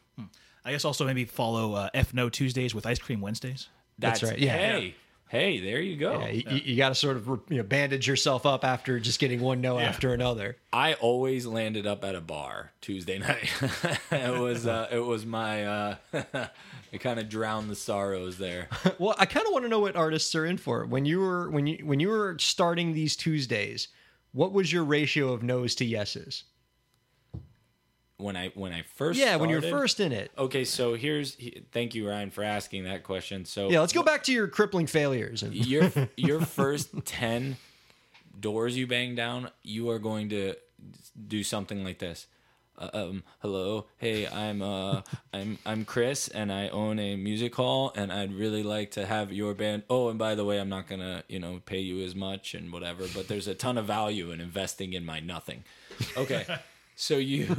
I guess also maybe follow uh, F No Tuesdays with Ice Cream Wednesdays. That's right, yeah. Hey, hey, there you go. Yeah, you, you got to sort of you know bandage yourself up after just getting one no after another. I always landed up at a bar Tuesday night. it was uh, it was my uh, it kind of drowned the sorrows there. Well, I kind of want to know what artists are in for. When you were when you when you were starting these Tuesdays, what was your ratio of no's to yeses? When I when I first Yeah, when you're first in it. Okay, so here's thank you Ryan for asking that question. So Yeah, let's go back to your crippling failures. And your your first 10 doors you bang down you are going to do something like this uh, um hello. Hey i'm uh i'm i'm chris and i own a music hall and i'd really like to have your band. Oh and by the way i'm not gonna you know pay you as much and whatever but there's a ton of value in investing in my nothing. Okay. So you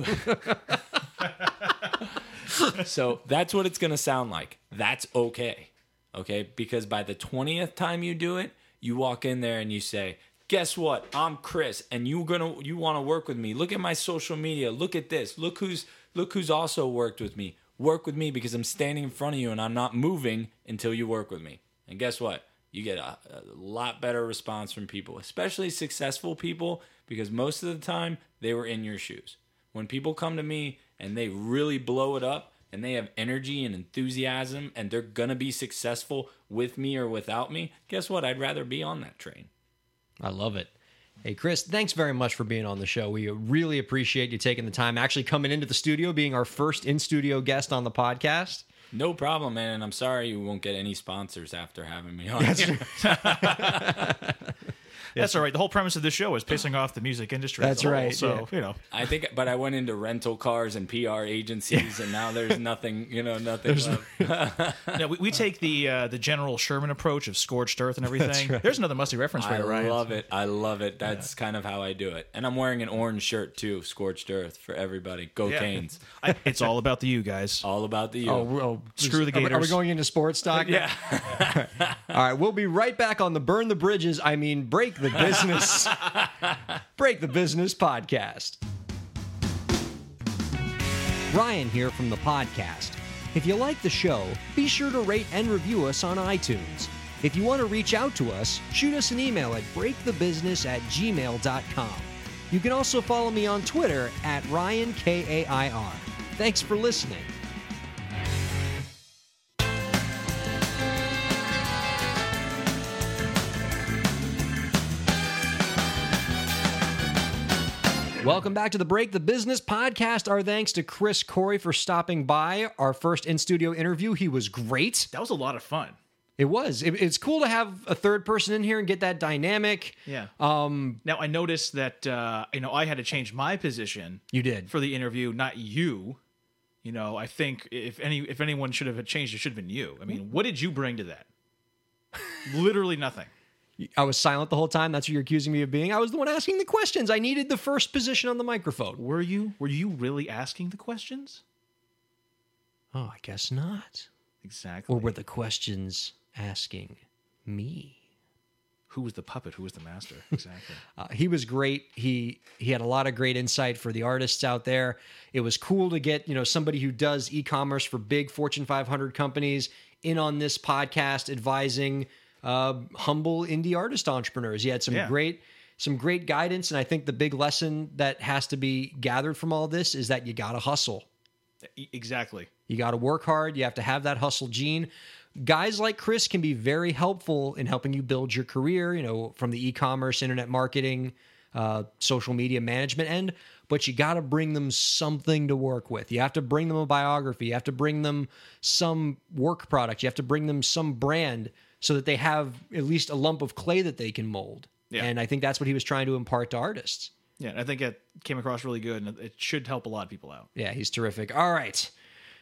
so that's what it's gonna sound like. That's okay. Okay? Because by the 20th time you do it you walk in there and you say guess what? I'm chris and you're gonna you want to work with me. Look at my social media. Look at this. Look who's look who's also worked with me. Work with me because i'm standing in front of you and i'm not moving until you work with me. And guess what? You get a, a lot better response from people especially successful people because most of the time they were in your shoes. When people come to me and they really blow it up and they have energy and enthusiasm and they're to be successful with me or without me, guess what? I'd rather be on that train. I love it. Hey, Chris, thanks very much for being on the show. We really appreciate you taking the time, actually coming into the studio, being our first in studio guest on the podcast. No problem, man. And I'm sorry you won't get any sponsors after having me on. here. That's all right. The whole premise of this show is pissing off the music industry. That's whole, right, So yeah. you know, I think, but I went into rental cars and PR agencies, and now there's nothing, you know, nothing left. no, we, we take the uh, the General Sherman approach of scorched earth and everything. There's another musty reference for I you, Ryan. love it. I love it. That's kind of how I do it. And I'm wearing an orange shirt too, scorched earth for everybody. Go Yeah. Canes. I, it's all about the you guys. All about the you. Oh, well, Screw the are we- Are we going into sports talk? yeah. All right, we'll be right back on the Burn the Bridges, I mean, Break the Business. break the Business podcast. Ryan here from the podcast. If you like the show, be sure to rate and review us on iTunes. If you want to reach out to us, shoot us an email at breakthebusiness at gmail.com. You can also follow me on Twitter at RyanKAIR. Thanks for listening. Welcome back to the Break the Business podcast. Our thanks to Chris Corey for stopping by. Our first in studio interview. He was great. That was a lot of fun. It was. It- it's cool to have a third person in here and get that dynamic. Yeah. Um, Now I noticed that uh, you know I had to change my position you did. for the interview, not you. You know, I think if any if anyone should have changed, it should have been you. I mean, what did you bring to that? Literally nothing. I was silent the whole time. That's what you're accusing me of being. I was the one asking the questions. I needed the first position on the microphone. Were you? Were you really asking the questions? Oh, I guess not. Exactly. Or were the questions asking me? Who was the puppet? Who was the master? Exactly. Uh, he was great. He he had a lot of great insight for the artists out there. It was cool to get you know somebody who does e-commerce for big Fortune 500 companies in on this podcast, advising uh, humble indie artist entrepreneurs. He had some Yeah. great some great guidance, and I think the big lesson that has to be gathered from all this is that you got to hustle. Exactly. You got to work hard. You have to have that hustle gene. Guys like Chris can be very helpful in helping you build your career, you know, from the e commerce, internet marketing, uh, social media management end. But you got to bring them something to work with. You have to bring them a biography. You have to bring them some work product. You have to bring them some brand, so that they have at least a lump of clay that they can mold. Yeah. And I think that's what he was trying to impart to artists. Yeah, I think it came across really good, and it should help a lot of people out. Yeah, he's terrific. All right.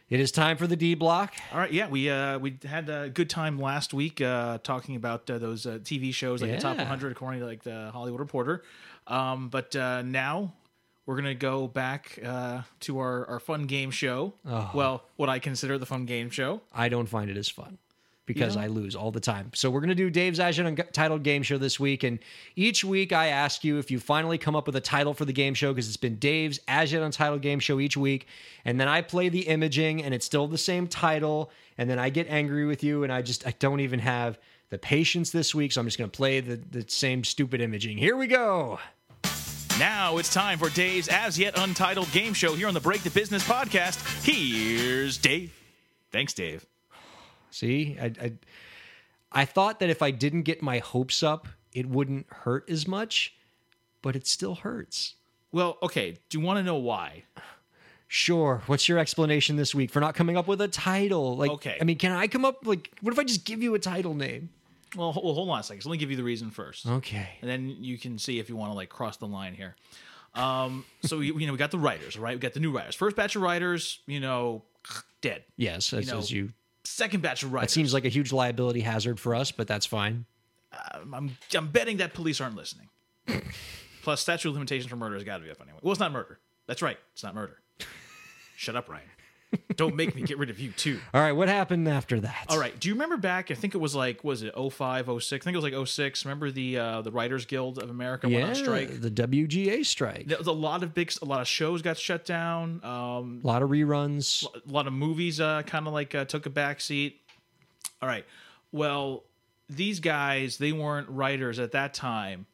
It is time for the D block. All right, yeah, we uh, we had a good time last week uh, talking about uh, those uh, TV shows like the top 100 according to like the Hollywood Reporter. Um, but uh, now we're gonna go back uh, to our, our fun game show. Oh. Well, what I consider the fun game show. I don't find it as fun because don't? I lose all the time. So we're going to do Dave's As Yet Untitled Game Show this week. And each week I ask you if you finally come up with a title for the game show because it's been Dave's As Yet Untitled Game Show each week. And then I play the imaging and it's still the same title. And then I get angry with you and I just, I don't even have the patience this week. So I'm just going to play the, the same stupid imaging. Here we go. Now it's time for Dave's as yet untitled game show here on the Break the Business podcast. Here's Dave. Thanks, Dave. See, I, I, I thought that if I didn't get my hopes up, it wouldn't hurt as much, but it still hurts. Well, okay. Do you want to know why? Sure. What's your explanation this week for not coming up with a title? Like, Okay. I mean, can I come up like? What if I just give you a title name? Well, ho- well hold on a second. So let me give you the reason first. Okay. and then you can see if you want to like cross the line here. Um, so we, you know we got the writers, right? We got the new writers. First batch of writers, you know, dead. Yes, as, know, as you. Second batch of writers. That seems like a huge liability hazard for us, but that's fine. Um, I'm I'm betting that police aren't listening. Plus, statute of limitations for murder has got to be up anyway. Well, it's not murder. That's right. It's not murder. Shut up, Ryan. Don't make me get rid of you too. All right, what happened after that? All right. Do you remember back? I think it was like was it 05, 06? I think it was like 06. Remember the uh, the Writers Guild of America went on strike. the WGA strike. There was a lot of big, a lot of shows got shut down. Um, a lot of reruns. a lot of movies uh, kind of like uh, took a back seat. All right. Well, these guys, they weren't writers at that time,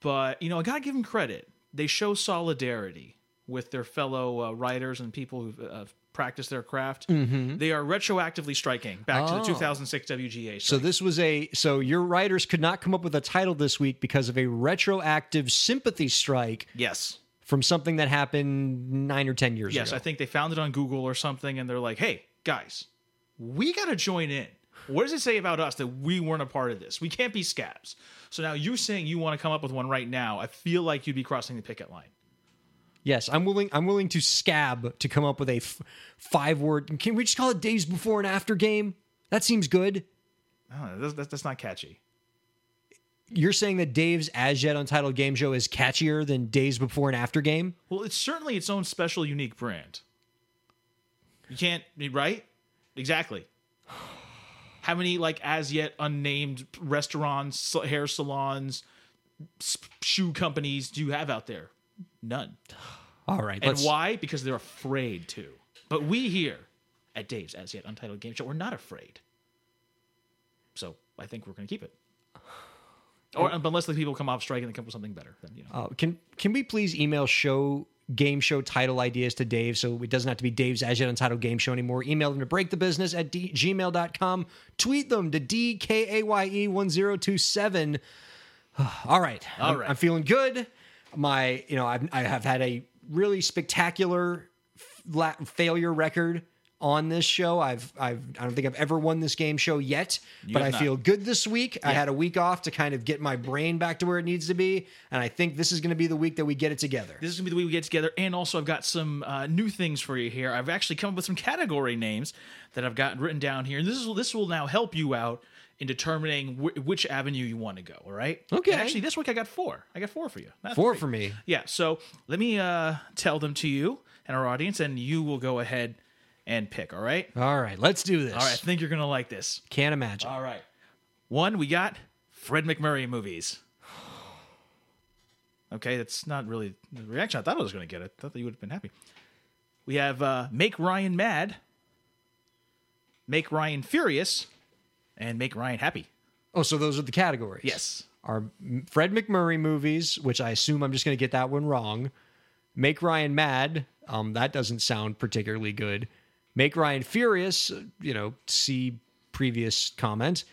but you know, I gotta give them credit. They show solidarity with their fellow uh, writers and people who uh, practice their craft. They are retroactively striking back to the Oh. 2006 WGA. So this was a so your writers could not come up with a title this week because of a retroactive sympathy strike yes, from something that happened nine or ten years yes, ago. I think they found it on Google or something, and they're like, "Hey, guys, we got to join in. What does it say about us that we weren't a part of this? We can't be scabs. So now you saying you want to come up with one right now, I feel like you'd be crossing the picket line. Yes, I'm willing. I'm willing to scab to come up with a f- five word. Can we just call it days before and after game? That seems good. Oh, that's, that's, that's not catchy. You're saying that Dave's as yet untitled game show is catchier than days before and after game? Well, it's certainly its own special, unique brand. You can't, right? Exactly. How many like as yet unnamed restaurants, hair salons, shoe companies do you have out there? None. All right, And why? Because they're afraid to. But we here at Dave's As Yet Untitled Game Show, we're not afraid. So I think we're going to keep it. Or unless the people come off strike and they come up with something better, then you know. Uh, can can we please email show game show title ideas to Dave so it doesn't have to be Dave's as yet untitled game show anymore? Email them to breakthebusiness at d- gmail.com. Tweet them to DKAYE1027. All right. All right. I'm. I'm feeling good. My, you know, I've, I have had a really spectacular f- failure record on this show. I've, I've, I don't think I've ever won this game show yet, but I not. feel good this week. I had a week off to kind of get my brain back to where it needs to be, and I think this is going to be the week that we get it together. This is gonna be the week we get together, and also I've got some uh, new things for you here. I've actually come up with some category names that I've gotten written down here, and this is this will now help you out in determining wh- which avenue you want to go. All right? Okay. And actually, this week I got four. I got four for you. Not Four three. for me. Yeah. So let me uh, tell them to you and our audience, and you will go ahead and pick. All right. All right, let's do this. All right. I think you're gonna like this. Can't imagine. All right. One, we got Fred MacMurray movies. Okay, that's not really the reaction I thought I was going to get. I thought that you would have been happy. We have uh, Make Ryan Mad, Make Ryan Furious, and Make Ryan Happy. oh, so those are the categories. Yes. Are Fred MacMurray movies, which I assume I'm just going to get that one wrong. Make Ryan mad. Um, that doesn't sound particularly good. Make Ryan furious. uh, You know, see previous comment.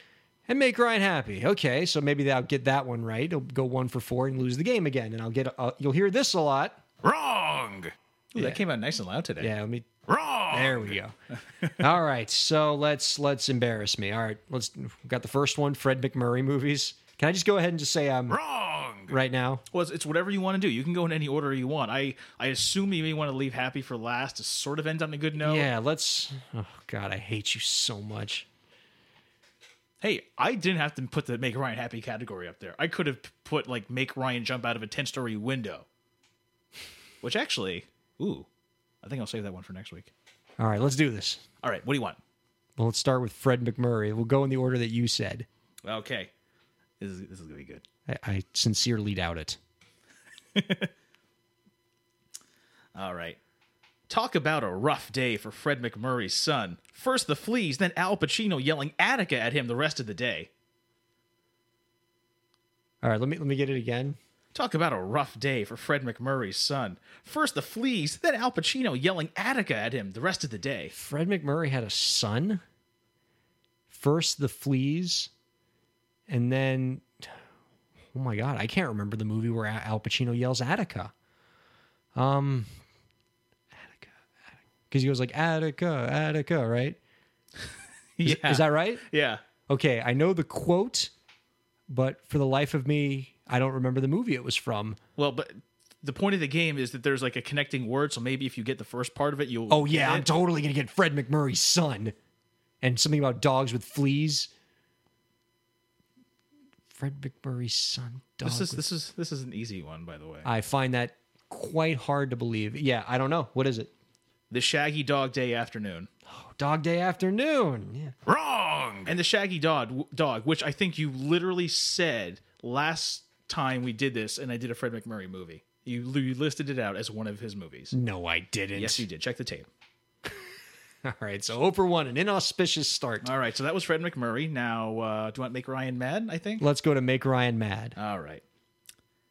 And make Ryan happy. Okay, so maybe I'll get that one right. I'll go one for four and lose the game again. And I'll get. Uh, you'll hear this a lot. Wrong. Ooh, Yeah. That came out nice and loud today. Yeah, let me Wrong. There we go. All right, so let's let's embarrass me. All right, let's got the first one, Fred MacMurray movies. Can I just go ahead and just say I'm Wrong. right now? Well, it's, it's whatever you want to do. You can go in any order you want. I I assume you may want to leave happy for last to sort of end on a good note. Yeah, let's. Oh God, I hate you so much. Hey, I didn't have to put the make Ryan happy category up there. I could have put like make Ryan jump out of a ten story window. Which actually, ooh, I think I'll save that one for next week. All right, let's do this. All right, what do you want? Well, let's start with Fred MacMurray. We'll go in the order that you said. Okay, this is this is gonna be good. I, I sincerely doubt it. All right. Talk about a rough day for Fred MacMurray's son. First the fleas, then Al Pacino yelling Attica at him the rest of the day. All right, let me let me get it again. Talk about a rough day for Fred MacMurray's son. First the fleas, then Al Pacino yelling Attica at him the rest of the day. Fred MacMurray had a son. First the fleas, and then oh my god, I can't remember the movie where Al Pacino yells Attica. Um, Attica, because he goes like Attica, Attica, right? Yeah. Is that right? yeah. Okay, I know the quote, but for the life of me, I don't remember the movie it was from. Well, but the point of the game is that there's like a connecting word, so maybe if you get the first part of it, you'll Oh yeah, get I'm it. totally gonna get Fred MacMurray's son, and something about dogs with fleas. Fred MacMurray's son. Dog This is with- this is this is an easy one, by the way. I find that quite hard to believe. Yeah, I don't know. What is it? The Shaggy Dog Day Afternoon. Oh, dog Day Afternoon. Yeah. Wrong. And the Shaggy Dog, dog, which I think you literally said last time we did this, and I did a Fred MacMurray movie. You, you listed it out as one of his movies. No, I didn't. Yes, you did. Check the tape. All right, so 0 for 1, an inauspicious start. All right, so that was Fred MacMurray. Now, uh, do you want to make Ryan mad? I think. Let's go to Make Ryan Mad. All right.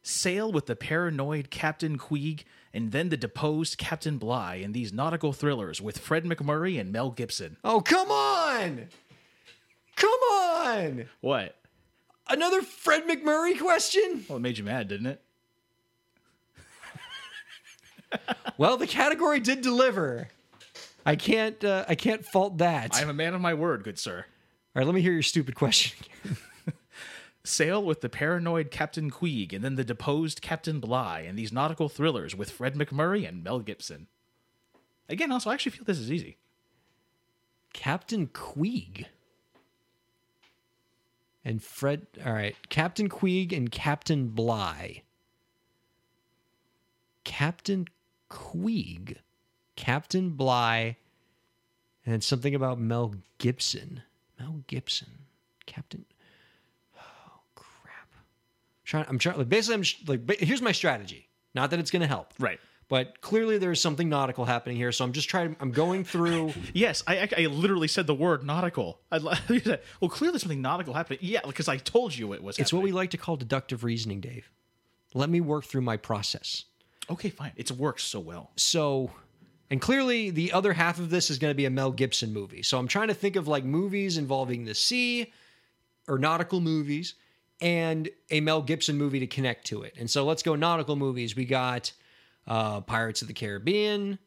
Sail with the paranoid Captain Queeg and then the deposed Captain Bligh in these nautical thrillers with Fred MacMurray and Mel Gibson. Oh, come on! Come on! What? Another Fred MacMurray question? Well, it made you mad, didn't it? Well, the category did deliver. I can't. Uh, I can't fault that. I am a man of my word, good sir. All right, let me hear your stupid question. Sail with the paranoid Captain Queeg and then the deposed Captain Bligh in these nautical thrillers with Fred MacMurray and Mel Gibson. Again, also, I actually feel this is easy. Captain Queeg and Fred. All right, Captain Queeg and Captain Bligh. Captain Queeg, Captain Bligh, and something about Mel Gibson. Mel Gibson, Captain. Oh crap! trying. I'm trying. Like basically, I'm like. Here's my strategy. Not that it's going to help. Right. But clearly, there's something nautical happening here. So I'm just trying. I'm going through. Yes, I, I, I literally said the word nautical. I, well, clearly something nautical happening. Yeah, because I told you it was. It's what we like to call deductive reasoning, Dave. Let me work through my process. Okay, fine. It's worked so well. So, and clearly the other half of this is going to be a Mel Gibson movie. So I'm trying to think of like movies involving the sea or nautical movies and a Mel Gibson movie to connect to it. And so let's go nautical movies. We got uh, Pirates of the Caribbean.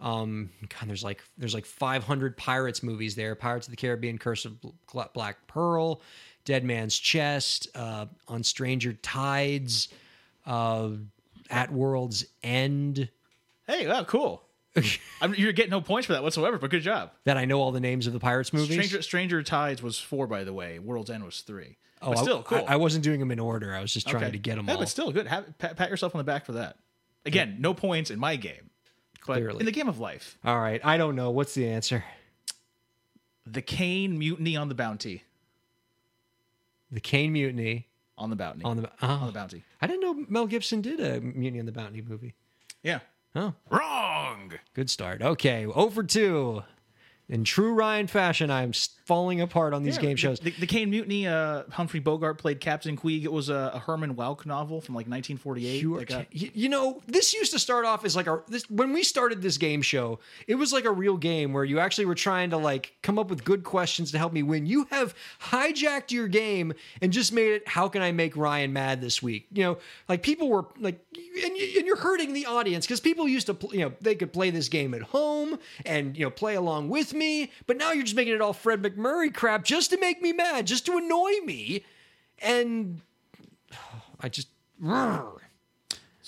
Um, God, there's like there's like 500 pirates movies there. Pirates of the Caribbean, Curse of Bl- Black Pearl, Dead Man's Chest, uh, On Stranger Tides, uh, At World's End. Hey, wow, cool. I'm, you're getting no points for that whatsoever, but good job. that I know all the names of the Pirates movies. Stranger, Stranger Tides was four, by the way. World's End was three. oh, but I- still, cool. I, I wasn't doing them in order. I was just trying Okay. to get them yeah, all. but still good. Have, pat, pat yourself on the back for that. Again, no points in my game, but Clearly. in the game of life, all right, I don't know. What's the answer? the Caine Mutiny on the Bounty. The Caine Mutiny On the Bounty. on the. Oh. on Oh, the Bounty. I didn't know Mel Gibson did a Mutiny on the Bounty movie. Yeah. Oh, Wrong. good start. Okay, over two. In true Ryan fashion, I'm falling apart on these Yeah, game shows. The, the Caine Mutiny, uh, Humphrey Bogart played Captain Queeg. It was a, a Herman Wouk novel from like 1948. You, got- you know, this used to start off as like a this when we started this game show, it was like a real game where you actually were trying to like come up with good questions to help me win. You have hijacked your game and just made it how can I make Ryan mad this week? You know, like people were like and, you, and you're hurting the audience because people used to you know, they could play this game at home and you know, play along with me, but now you're just making it all Fred MacMurray crap just to make me mad, just to annoy me. And I just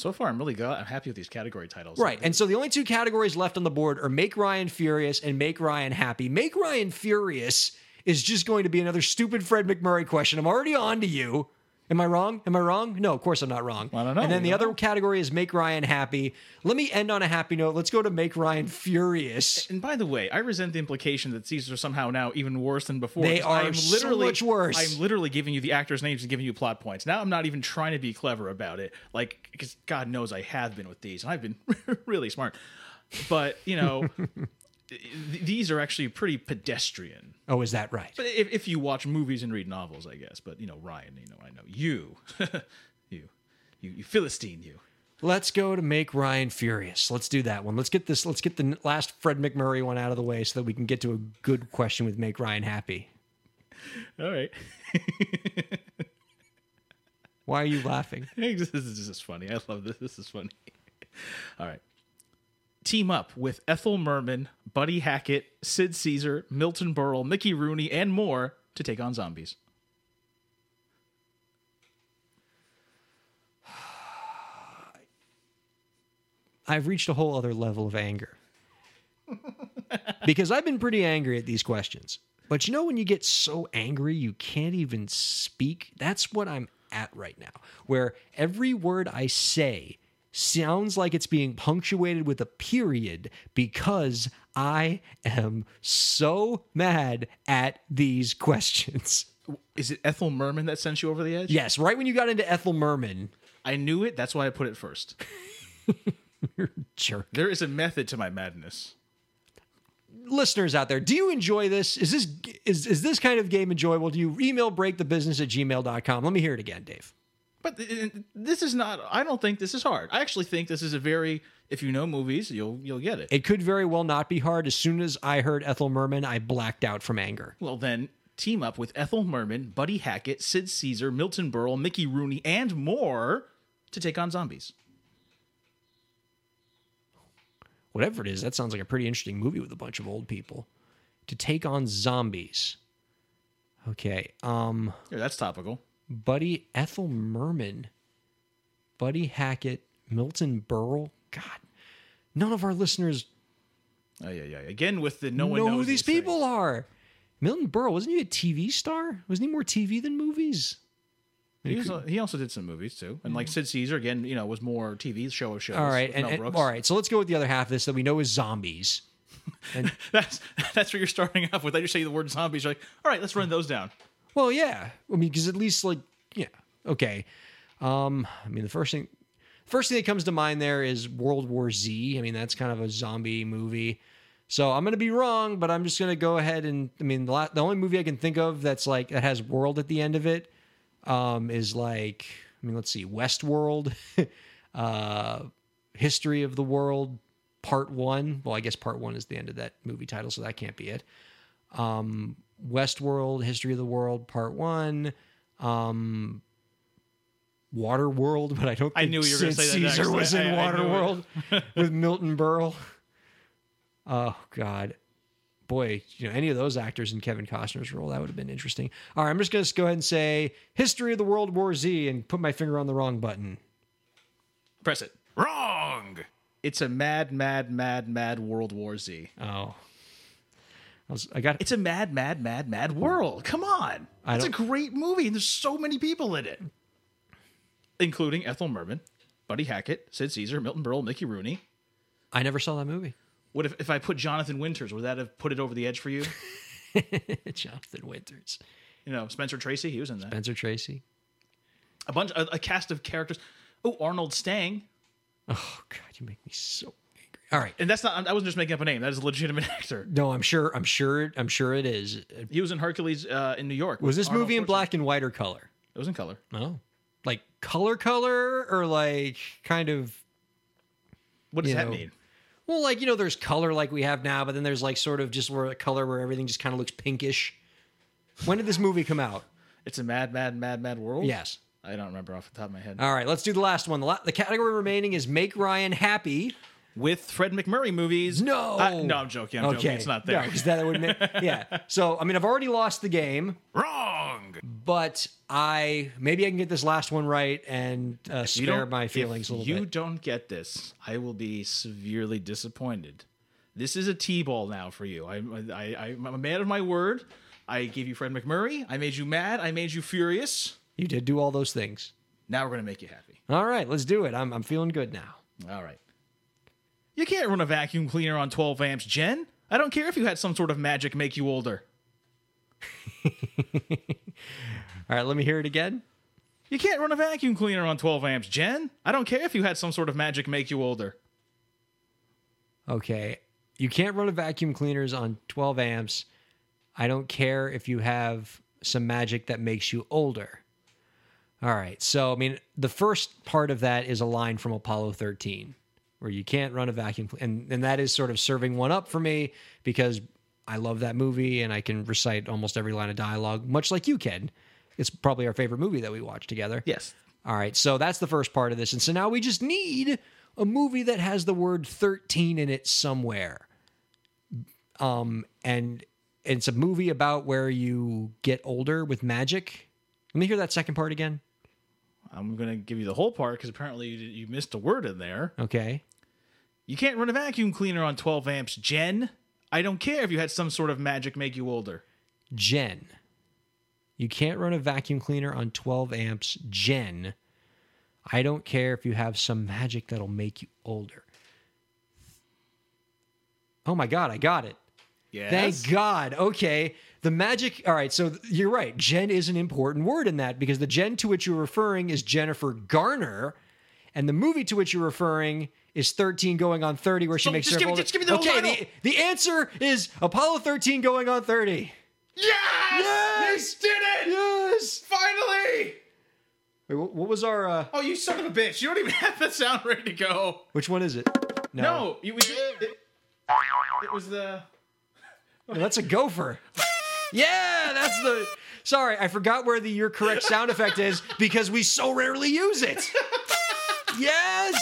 so far, I'm really good. I'm happy with these category titles. Right. And so the only two categories left on the board are Make Ryan Furious and Make Ryan Happy. Make Ryan Furious is just going to be another stupid Fred MacMurray question. I'm already on to you. Am I wrong? Am I wrong? No, of course I'm not wrong. I don't know. And then the other category is Make Ryan Happy. Let me end on a happy note. Let's go to Make Ryan Furious. And by the way, I resent the implication that these are somehow now even worse than before. They are I'm so literally much worse. I'm literally giving you the actors' names and giving you plot points. Now I'm not even trying to be clever about it, like because God knows I have been with these, and I've been really smart. But you know, these are actually pretty pedestrian. Oh, is that right? But if, if you watch movies and read novels, I guess. But you know, Ryan, you know, I know you, you, you, you Philistine, you. Let's go to Make Ryan Furious. Let's do that one. Let's get this. Let's get the last Fred MacMurray one out of the way so that we can get to a good question with Make Ryan Happy. All right. Why are you laughing? this is this is funny. I love this. This is funny. All right. Team up with Ethel Merman, Buddy Hackett, Sid Caesar, Milton Berle, Mickey Rooney, and more to take on zombies. I've reached a whole other level of anger. because I've been pretty angry at these questions. But you know, when you get so angry you can't even speak? That's what I'm at right now, where every word I say sounds like it's being punctuated with a period because I am so mad at these questions. Is it Ethel Merman that sent you over the edge? Yes, right when you got into Ethel Merman, I knew it. That's why I put it first. jerk. There is a method to my madness. listeners out there, do you enjoy this? Is this is, is this kind of game enjoyable? Do you email breakthebusiness at gmail.com? Let me hear it again, Dave. But this is not. I don't think this is hard. I actually think this is a very. If you know movies, you'll you'll get it. It could very well not be hard. As soon as I heard Ethel Merman, I blacked out from anger. Well, then team up with Ethel Merman, Buddy Hackett, Sid Caesar, Milton Berle, Mickey Rooney, and more to take on zombies. Whatever it is, that sounds like a pretty interesting movie with a bunch of old people to take on zombies. Okay, um, Yeah, that's topical. Buddy Ethel Merman, Buddy Hackett, Milton Berle. God, none of our listeners Oh yeah, yeah. Again, with the no know one knows who these things. people are. Milton Berle wasn't he a TV star? Wasn't he more TV than movies? He, was, he also did some movies too, and like Sid Caesar again, you know, was more TV show of shows. All right, and, and- all right. So let's go with the other half of this that we know is zombies. And That's that's what you're starting off with. I just say the word zombies. You're like, all right, let's run those down. Well, yeah. I mean, because at least like, yeah, okay. Um, I mean, the first thing, first thing that comes to mind there is World War Z. I mean, that's kind of a zombie movie. So I'm gonna be wrong, but I'm just gonna go ahead and I mean, the, la- the only movie I can think of that's like that has world at the end of it um, is like I mean, let's see, Westworld, uh, History of the World, Part One. Well, I guess Part One is the end of that movie title, so that can't be it. Um, Westworld, History of the World, Part One. Um, Waterworld, but I don't. Think I knew you were gonna say Caesar next. was I- in I knew it. Waterworld with Milton Berle. Oh God, boy, you know any of those actors in Kevin Costner's role that would have been interesting. All right, I'm just gonna go ahead and say History of the World War Z and put my finger on the wrong button. Press it. Wrong. It's a mad, mad, mad, mad World War Z. Oh, I, was, I got It's a mad, mad, mad, mad world. Come on. I It's a don't- great movie, and there's so many people in it, including Ethel Merman, Buddy Hackett, Sid Caesar, Milton Berle, Mickey Rooney. I never saw that movie. What if, if I put Jonathan Winters? Would that have put it over the edge for you? Jonathan Winters, You know, Spencer Tracy, he was in that. Spencer Tracy. A bunch, a, a cast of characters. Oh, Arnold Stang. Oh God, you make me so. All right. And that's not. I wasn't just making up a name. That is a legitimate actor. No, I'm sure. I'm sure. I'm sure it is. He was in Hercules uh, in New York. Was this Arnold movie in black and white or color? It was in color. Oh, like color, color, or like kind of. What does that know, mean? Well, like you know, there's color like we have now, but then there's like sort of just where a color where everything just kind of looks pinkish. When did this movie come out? It's a mad, mad, mad, mad world. Yes. I don't remember off the top of my head. All right, let's do the last one. The, la- the category remaining is make Ryan happy. With Fred MacMurray movies. No. I- no, I'm joking. I'm joking. It's not there. because that would make, yeah. So I mean, I've already lost the game, Wrong. but I maybe I can get this last one right and uh, spare my feelings a little you bit. You don't get this, I will be severely disappointed. This is a T-ball now for you. I, I, I, I'm a man of my word. I gave you Fred MacMurray. I made you mad. I made you furious. You did do all those things. Now we're gonna make you happy. All right, let's do it. I'm I'm feeling good now. All right. You can't run a vacuum cleaner on 12 amps, Jen. I don't care if you had some sort of magic make you older. All right, let me hear it again. You can't run a vacuum cleaner on 12 amps, Jen. I don't care if you had some sort of magic make you older. Okay. You can't run a vacuum cleaners on 12 amps. I don't care if you have some magic that makes you older. All right. So, I mean, the first part of that is a line from Apollo 13 where you can't run a vacuum cl- and and that is sort of serving one up for me because I love that movie and I can recite almost every line of dialogue much like you can. It's probably our favorite movie that we watch together. Yes. All right, so that's the first part of this. And so now we just need a movie that has the word 13 in it somewhere. Um and it's a movie about where you get older with magic. Let me hear that second part again. I'm going to give you the whole part because apparently you, you missed a word in there. Okay. You can't run a vacuum cleaner on 12 amps, Jen. I don't care if you had some sort of magic make you older. Jen. You can't run a vacuum cleaner on 12 amps. Jen. I don't care if you have some magic that'll make you older. Oh my God, I got it. Yes. Thank God. Okay. The magic. All right. So you're right. Jen is an important word in that because the Jen to which you're referring is Jennifer Garner. And the movie to which you're referring is 13 going on 30, where she So makes just give me- just give me the Okay. The, the answer is Apollo 13 going on 30. Yes! Yes! You did it! Yes. Finally! Wait, what, what was our. Uh, Oh, you son of a bitch. You don't even have the sound ready to go. which one is it? No, it was, it, it was the. No, that's a gopher. Yeah, that's the. Sorry, I forgot where the your correct sound effect is because we so rarely use it. Yes,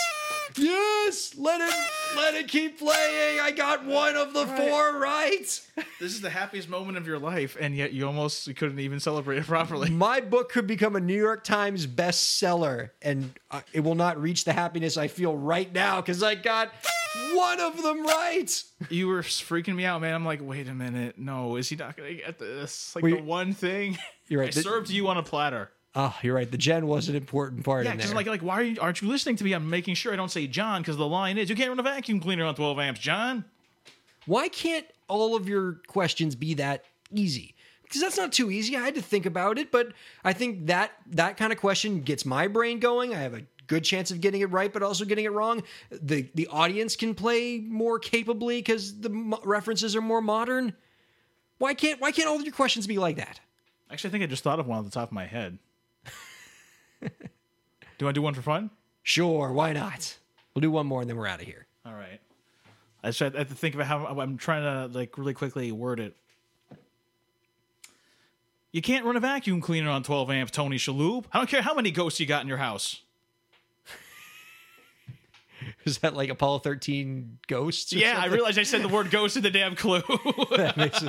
yes. Let it let it keep playing. I got one of the four right. This is the happiest moment of your life, and yet you almost you couldn't even celebrate it properly. My book could become a New York Times bestseller, and uh, it will not reach the happiness I feel right now because I got one of them right. You were freaking me out, man. I'm like, wait a minute. No, is he not going to get this? Like Well, the you- one thing You're right. I The- served you on a platter. Oh, you're right. The Jen was an important part Yeah, because like, like, why are you, aren't you listening to me? I'm making sure I don't say John because the line is, you can't run a vacuum cleaner on 12 amps, John. Why can't all of your questions be that easy? Because that's not too easy. I had to think about it, but I think that that kind of question gets my brain going. I have a good chance of getting it right, but also getting it wrong. The the audience can play more capably because the mo- references are more modern. Why can't why can't all of your questions be like that? Actually, I think I just thought of one off the top of my head. Do you want to do one for fun? Sure, why not? We'll do one more and then we're out of here. All right. I just I had to think about how I'm trying to like really quickly word it. You can't run a vacuum cleaner on 12 amp, Tony Shalhoub. I don't care how many ghosts you got in your house. Is that like Apollo 13 ghosts? Yeah, I realized I said the word ghost in the damn clue. that makes it.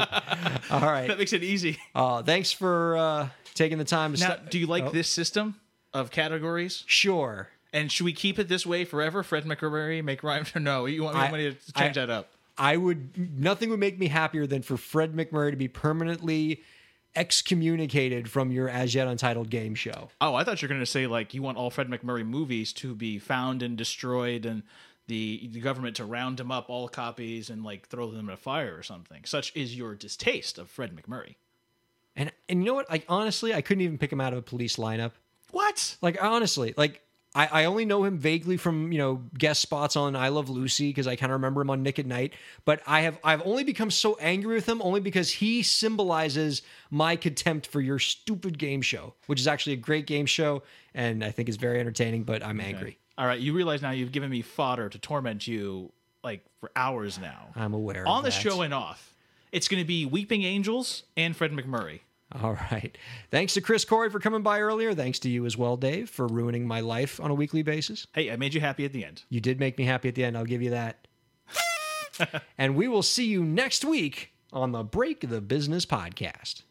All right. that makes it easy. Uh, thanks for uh, taking the time to Now, st- do you like Oh. this system of categories? Sure. And should we keep it this way forever? Fred MacMurray, make rhyme? No, you want me, I- want me to change I- that up? I would nothing would make me happier than for Fred MacMurray to be permanently excommunicated from your as yet untitled game show. Oh, I thought you were going to say like you want all Fred MacMurray movies to be found and destroyed, and the the government to round them up all copies and like throw them in a fire or something. Such is your distaste of Fred MacMurray. And and you know what? Like honestly, I couldn't even pick him out of a police lineup. What? Like honestly, like I, I only know him vaguely from you know guest spots on I Love Lucy because I kind of remember him on Nick at Nite. But I have I've only become so angry with him only because he symbolizes my contempt for your stupid game show, which is actually a great game show and I think is very entertaining. But I'm angry. All right, you realize now you've given me fodder to torment you like for hours now. I'm aware On the show and off, it's going to be Weeping Angels and Fred MacMurray. All right. Thanks to Chris Corey for coming by earlier. Thanks to you as well, Dave, for ruining my life on a weekly basis. Hey, I made you happy at the end. You did make me happy at the end. I'll give you that. and we will see you next week on the Break the Business podcast.